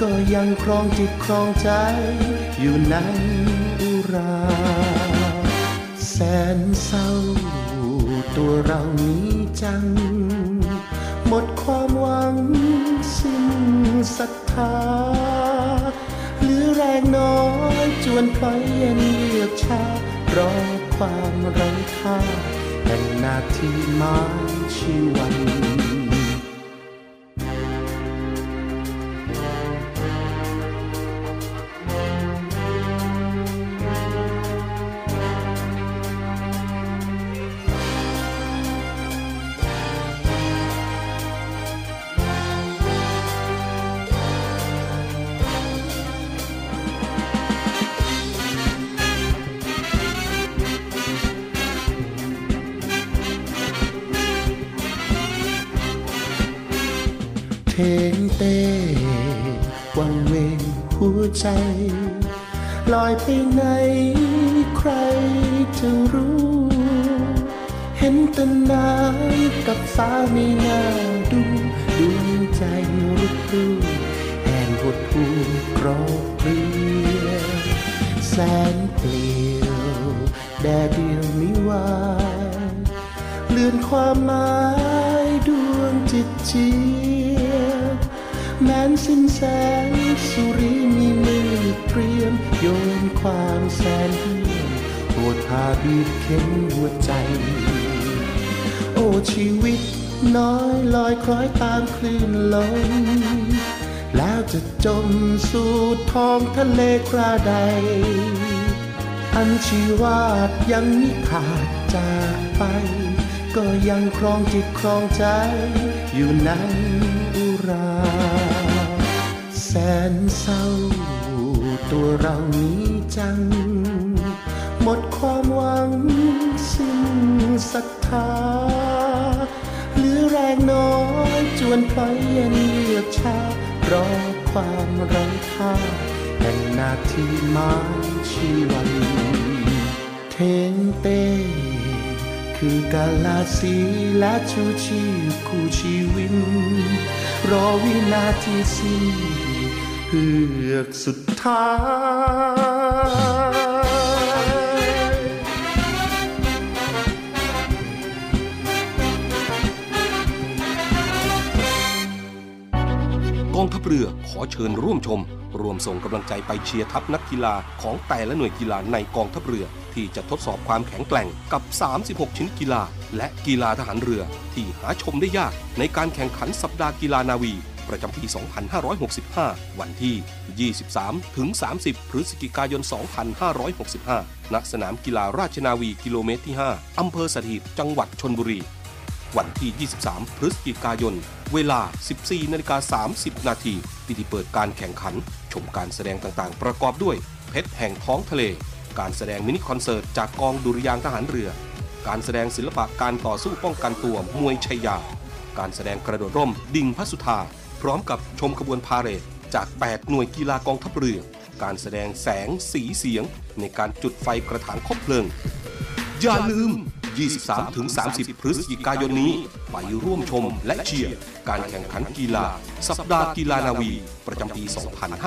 ก็ยังครองจิตครองใจอยู่ใน นเศร้า ตัวเรานี้จัง หมดความหวังสิ้นศรัทธาหรือแรงน้อยจวนพลอยเย็นเยือกชารอความไร้ค่าแห่งนาทีไม้ชีวัน งเต้วังเวงหัวใจ ลอยไปไหนใครจะรู้ เห็นแต่นากับฟ้าไม่น่าดูดวงใจรุกรูแห่งหดหูกรอบเกลียแสนเปลี่ยวแดดเดียวมิวายเลื่อนความหมายดวงจิตจี นสิ้นแสงสุริมีมือเตรียมโยนความแสนเหี่ยมปวดพาบีบเข็นหัวใจ โอ้ชีวิตน้อยลอยคล้อยตามคลื่นลมแล้วจะจมสู่ท้องทะเลคราใด อันชีวาดยังมิขาดจากไป ก็ยังครองจิตครองใจอยู่ใน แสนเศร้า ตัวเรานี้จัง หมดความหวังสิ้นศรัทธาเหลือแรงน้อยจวนพลอยเย็นเยือกชารอความไร้ค่าแห่งนาทีไม้ชีวัน เทงเต้คือกาลาสีและชูชีพคู่ชีวินรอวินาทีสิ้น ฮือกสุดท้ายกองทัพเรือขอเชิญร่วมชม รวมส่งกำลังใจไปเชียร์ทัพนักกีฬาของแต่ละหน่วยกีฬาในกองทัพเรือที่จะทดสอบความแข็งแกร่งกับ 36 ชิ้นกีฬา และกีฬาทหารเรือที่หาชมได้ยากในการแข่งขันสัปดาห์กีฬานาวี ประจำปี 2565 วันที่ 23 ถึง 30 พฤศจิกายน 2565 ณ สนามกีฬาราชนาวีกิโลเมตรที่ 5 อำเภอสถิต จังหวัดชนบุรี วันที่ 23 พฤศจิกายน เวลา 14นาฬิกา30 นาทีพิธีเปิดการแข่งขัน ชมการแสดงต่างๆ ประกอบด้วย เพชรแห่งท้องทะเล การแสดงมินิคอนเสิร์ตจากกองดุริยางทหารเรือ การแสดงศิลปะการต่อสู้ป้องกันตัวมวยชัยยาการแสดงกระโดดร่ม ดิ่งพระสุธา พร้อมกับชมขบวนพาเหรดจาก 8 หน่วยกีฬากองทัพเรือ การแสดงแสงสีเสียงในการจุดไฟกระถางคบเพลิง อย่าลืม 23-30 พฤศจิกายนนี้ ไปร่วมชมและเชียร์ การแข่งขันกีฬา สัปดาห์กีฬานาวี ประจำปี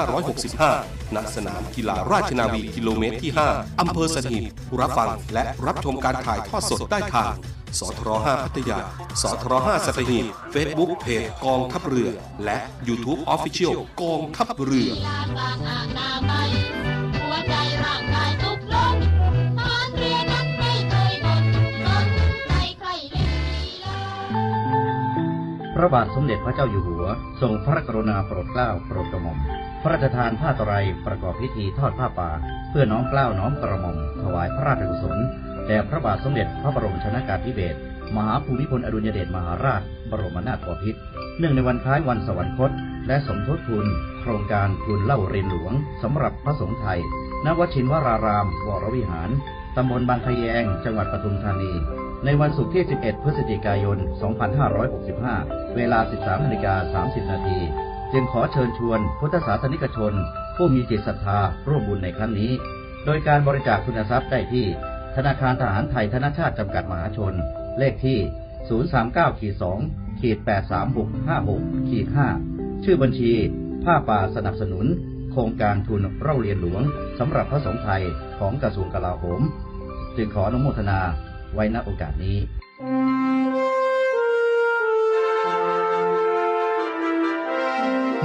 2565 ณ สนามกีฬาราชนาวีกิโลเมตรที่ 5 อำเภอสถิตรับฟังและรับชมการถ่ายทอดสดได้ทาง สทร5พัทยา สทร5สัตหีบ Facebook เพจกองทัพเรือ และ YouTube Official กองทัพเรือ พระบาทสมเด็จพระเจ้าอยู่หัว ทรงพระกรุณาโปรดเกล้าโปรดกระหม่อมพระราชทานผ้าตรายประกอบพิธีทอดผ้าป่า เพื่อน้องเกล้าน้องกระหม่อมถวายพระราชกุศล แด่พระบาทสมเด็จพระบรมชนากาธิเบศรมหาภูมิพลอดุลยเดชมหาราช บรมนาถบพิตรเนื่องในวันคล้ายวันสวรรคต และสมทบทุน โครงการทุนเล่าเรียนหลวงสำหรับพระสงฆ์ไทย ณ วชินวราราม วรวิหาร ตำบลบางขยง จังหวัดปทุมธานี ในวันศุกร์ที่ 11 พฤศจิกายน 2565 เวลา 13นาฬิกา30 นาทีจึงขอเชิญชวนพุทธศาสนิกชน ผู้มีจิตศรัทธาร่วมบุญในครั้งนี้ โดยการบริจาคทุนทรัพย์ได้ที่ ธนาคารทหารไทยธนชาติจำกัดมหาชน เลขที่ 039ขีด2ขีด83656ขีด5ชื่อบัญชี ผ้าป่าสนับสนุน โครงการทุนเร่าเรียนหลวงสำหรับพระสงฆ์ไทยของกระทรวงกลาโหม จึงขออนุโมทนาไว้ณโอกาสนี้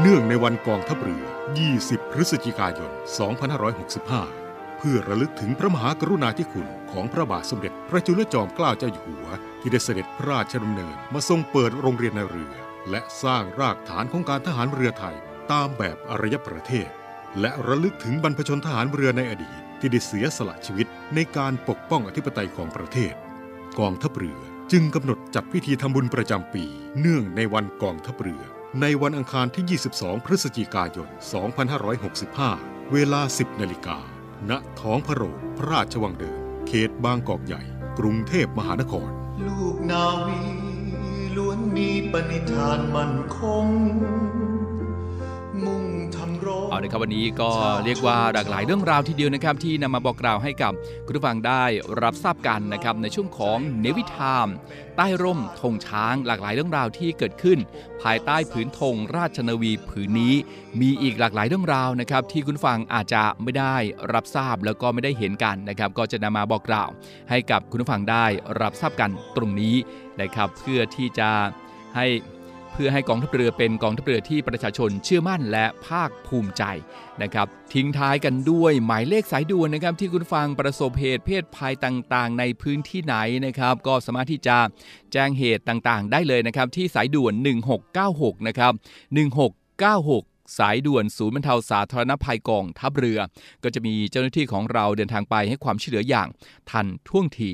เนื่องในวันกองทัพเรือ 20 พฤศจิกายน 2565 เพื่อระลึกถึงพระมหากรุณาธิคุณของพระบาทสมเด็จ พระจุลจอมเกล้าเจ้าอยู่หัว ที่ได้เสด็จพระราชดำเนินมาทรงเปิดโรงเรียนในเรือ และสร้างรากฐานของการทหารเรือไทย ตามแบบอารยประเทศ และระลึกถึงบรรพชนทหารเรือในอดีต ที่ได้เสียสละชีวิตในการปกป้องอธิปไตยของประเทศ กองทัพเรือจึงกำหนดจัดพิธีทำบุญประจำปี เนื่องในวันกองทัพเรือ ในวันอังคารที่ 22 พฤศจิกายน 2565 เวลา 10 นาฬิกา ณท้องพระโรงพระราชวังเดิม เขตบางกอกใหญ่ กรุงเทพมหานคร ลูกนาวีล้วนมีปณิธานมั่นคง เอาละครับวันนี้ก็เรียกว่าหลากหลายเรื่องราวทีเดียวนะครับ ที่นำมาบอกกล่าวให้กับคุณผู้ฟังได้รับทราบกันนะครับในช่วงของเนวิทามใต้ร่มธงช้าง หลากหลายเรื่องราวที่เกิดขึ้น ภายใต้ผืนธงราชนาวีผืนนี้ มีอีกหลากหลายเรื่องราวนะครับ ที่คุณฟังอาจจะไม่ได้รับทราบแล้วก็ไม่ได้เห็นกันนะครับ ก็จะนำมาบอกกล่าว ให้กับคุณผู้ฟังได้รับทราบกันตรงนี้นะครับ เพื่อที่จะให้ พื่อให้กองทัพเรือเป็นกองทัพเรือที่ประชาชนเชื่อมั่นและภาคภูมิใจนะครับทิ้งท้ายกันด้วยหมายเลขสายด่วนนะครับที่คุณฟังประสบเหตุเพศภัยต่างๆ ในพื้นที่ไหนนะครับก็สามารถที่จะแจ้งเหตุต่างๆ ได้เลยนะครับที่สายด่วน 1696นะครับ1696สายด่วนศูนย์บรรเทาสาธารณภัยกองทัพเรือ ก็จะมีเจ้าหน้าที่ของเราเดินทางไปให้ความช่วยเหลืออย่างทันท่วงที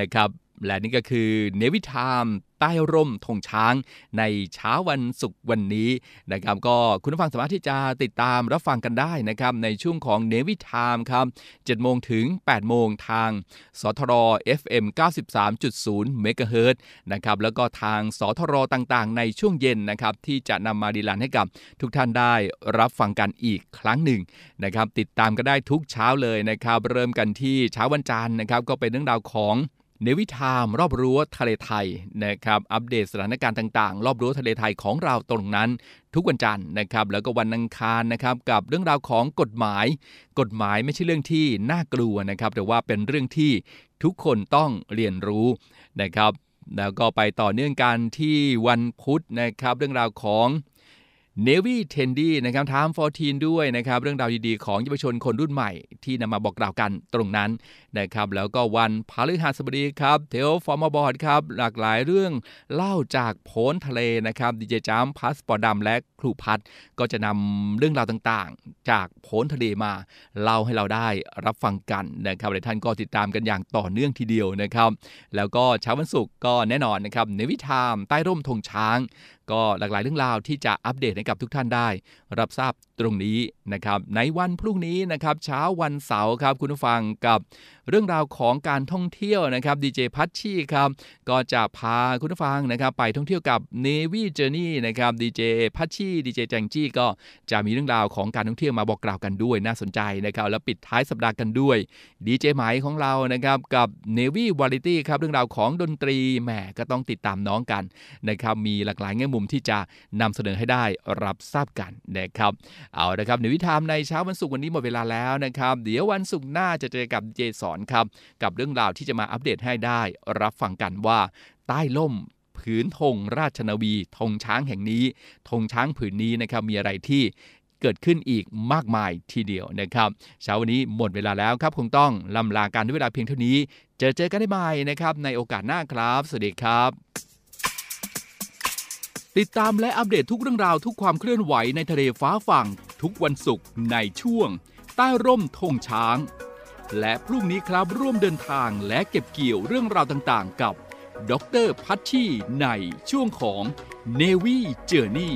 นะครับ และนี่ก็คือเนวิทาม ต้ร่มธงช้าง ในเช้าวันศุกร์วันนี้นะครับก็คุณผู้ฟังสามารถที่จะติดตามรับฟังกันได้นะครับในช่วงของเนวิทามครับ7โมงถึง 8 โมงทาง สทร FM 93.0เมกะเฮิรตนะครับแล้วก็ทางสทรต่างๆ ในช่วงเย็นนะครับที่จะนำมาดีลันให้กับทุกท่านได้รับฟังกันอีกครั้งหนึ่งนะครับติดตามก็ได้ทุกเช้าเลยนะครับ เริ่มกันที่เช้าวันจันทร์นะครับ ก็เป็นเรื่องราวของ เนวิทามรอบรั้วทะเลไทยนะครับอัปเดตสถานการณ์ต่างๆ รอบรั้วทะเลไทยของเราตรงนั้น ทุกวันจันทร์นะครับแล้วก็วันอังคารนะครับกับเรื่องราวของกฎหมาย กฎหมายไม่ใช่เรื่องที่น่ากลัวนะครับแต่ว่าเป็นเรื่องที่ทุกคนต้องเรียนรู้นะครับแล้วก็ไปต่อเนื่องกันที่วันพุธนะครับเรื่องราวของ Navy t e n d y นะครับทาม14ด้วยนะครับเรื่องราวดีๆของเยาวชนคนรุ่นใหม่ที่นำมาบอกกล่าวกันตรงนั้น นะครับแล้วก็วันพฤหัสบดีครับเทลฟอร์มบอร์ดครับหลากหลายเรื่องเล่าจากโพ้นทะเลนะครับดีเจจ้ำพัสปอร์ดำและครูพัดก็จะนำเรื่องราวต่างๆ จากโพ้นทะเลมาเล่าให้เราได้รับฟังกันนะครับหลายท่านก็ติดตามกันอย่างต่อเนื่องทีเดียวนะครับ แล้วก็เช้าวันศุกร์ก็แน่นอนนะครับเนวิทามใต้ร่มธงช้าง ก็หลากหลายเรื่องราวที่จะอัปเดตให้กับทุกท่านได้ รับทราบตรงนี้นะครับในวันพรุ่งนี้นะครับเช้าวันเสาร์ครับคุณผู้ฟังกับเรื่องราวของการท่องเที่ยวนะครับดีเจพัชชีครับก็จะพาคุณผู้ฟังนะครับไปท่องเที่ยวกับ Navy Journey นะครับดีเจพัชชีดีเจแจงจี้ก็จะมีเรื่องราวของการท่องเที่ยวมาบอกกล่าวกันด้วยน่าสนใจนะครับแล้วปิดท้ายสัปดาห์กันด้วยดีเจไหมของเรานะครับกับ Navy Variety ครับเรื่องราวของดนตรีแหมก็ต้องติดตามน้องกันนะครับมีหลากหลายแง่มุมที่จะนำเสนอให้ได้รับทราบกันนะครับเอาละครับในวิธามในเช้าวันศุกร์วันนี้หมดเวลาแล้วนะครับ เดี๋ยววันศุกร์หน้าจะเจอกับเจสอนครับ กับเรื่องราวที่จะมาอัปเดตให้ได้ รับฟังกันว่าใต้ล่มผืนธงราชนาวีธงช้างแห่งนี้ธงช้างผืนนี้นะครับมีอะไรที่เกิดขึ้นอีกมากมายทีเดียวนะครับเช้าวันนี้หมดเวลาแล้วครับ คงต้องลำลาการด้วยเวลาเพียงเท่านี้ เจอเจอกันได้ใหม่นะครับในโอกาสหน้าครับ สวัสดีครับ ติดตามและอัปเดตทุกเรื่องราวทุกความเคลื่อนไหวในทะเลฟ้าฝั่ง ทุกวันศุกร์ในช่วง ใต้ร่มธงช้าง และพรุ่งนี้ครับร่วมเดินทางและเก็บเกี่ยวเรื่องราวต่างๆ กับ ดรพัชชีในช่วงของ Navy Journey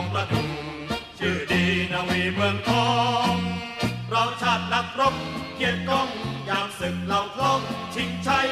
องประทุมชื่อดีนาวีเมืองทอง เราชาตินักรบเกียรติกองอยากศึกเราคล้องชิงชัย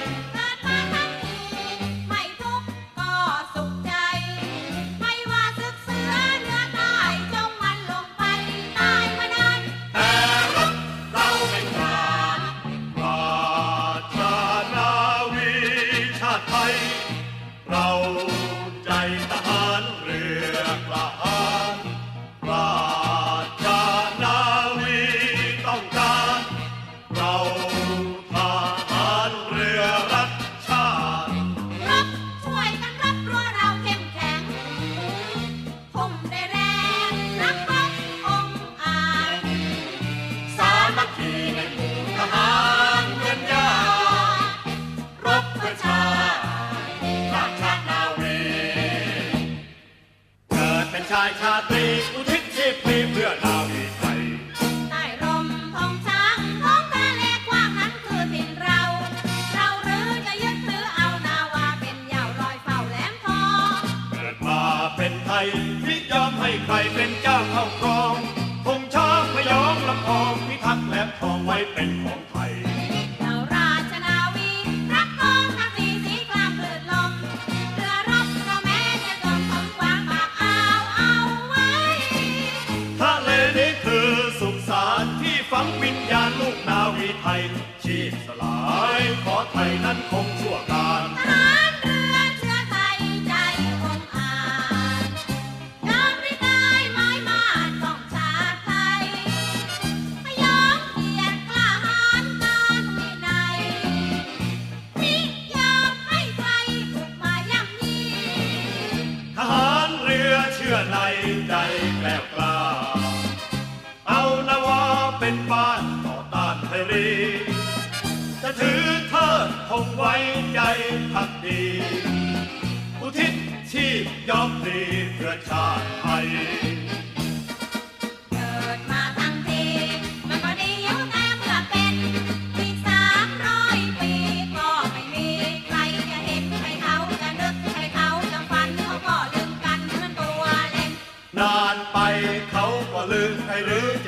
ใจแกล้วกล้า เอานาวาเป็นบ้านต่อต้านไทรี จะถือเธอคงไว้ใจพักดี อุทิศชีพยอมดีเพื่อชาติไทย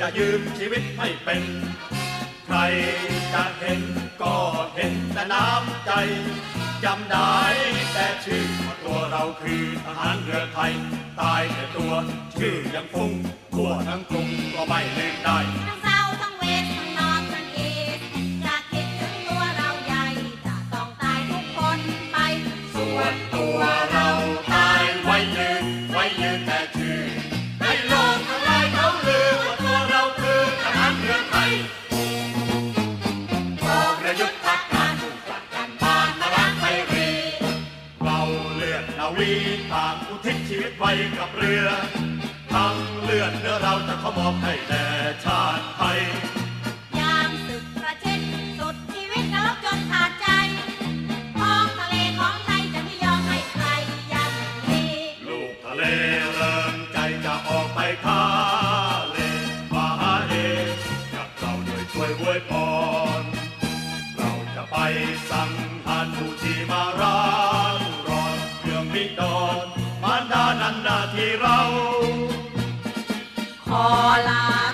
จะยืมชีวิตให้เป็น ใครจะเห็นก็เห็นแต่น้ำใจจำได้แต่ชื่อตัวเราคือทหารเรือไทย ตายแต่ตัวชื่อยังฟุ้งทั่วทั้งกรุงก็ไม่ลืมได้ วิตไปกับเรือทั้งเลือดเนื้อเราจะขอมอบให้แด่ชาติไทย เรา ขอลา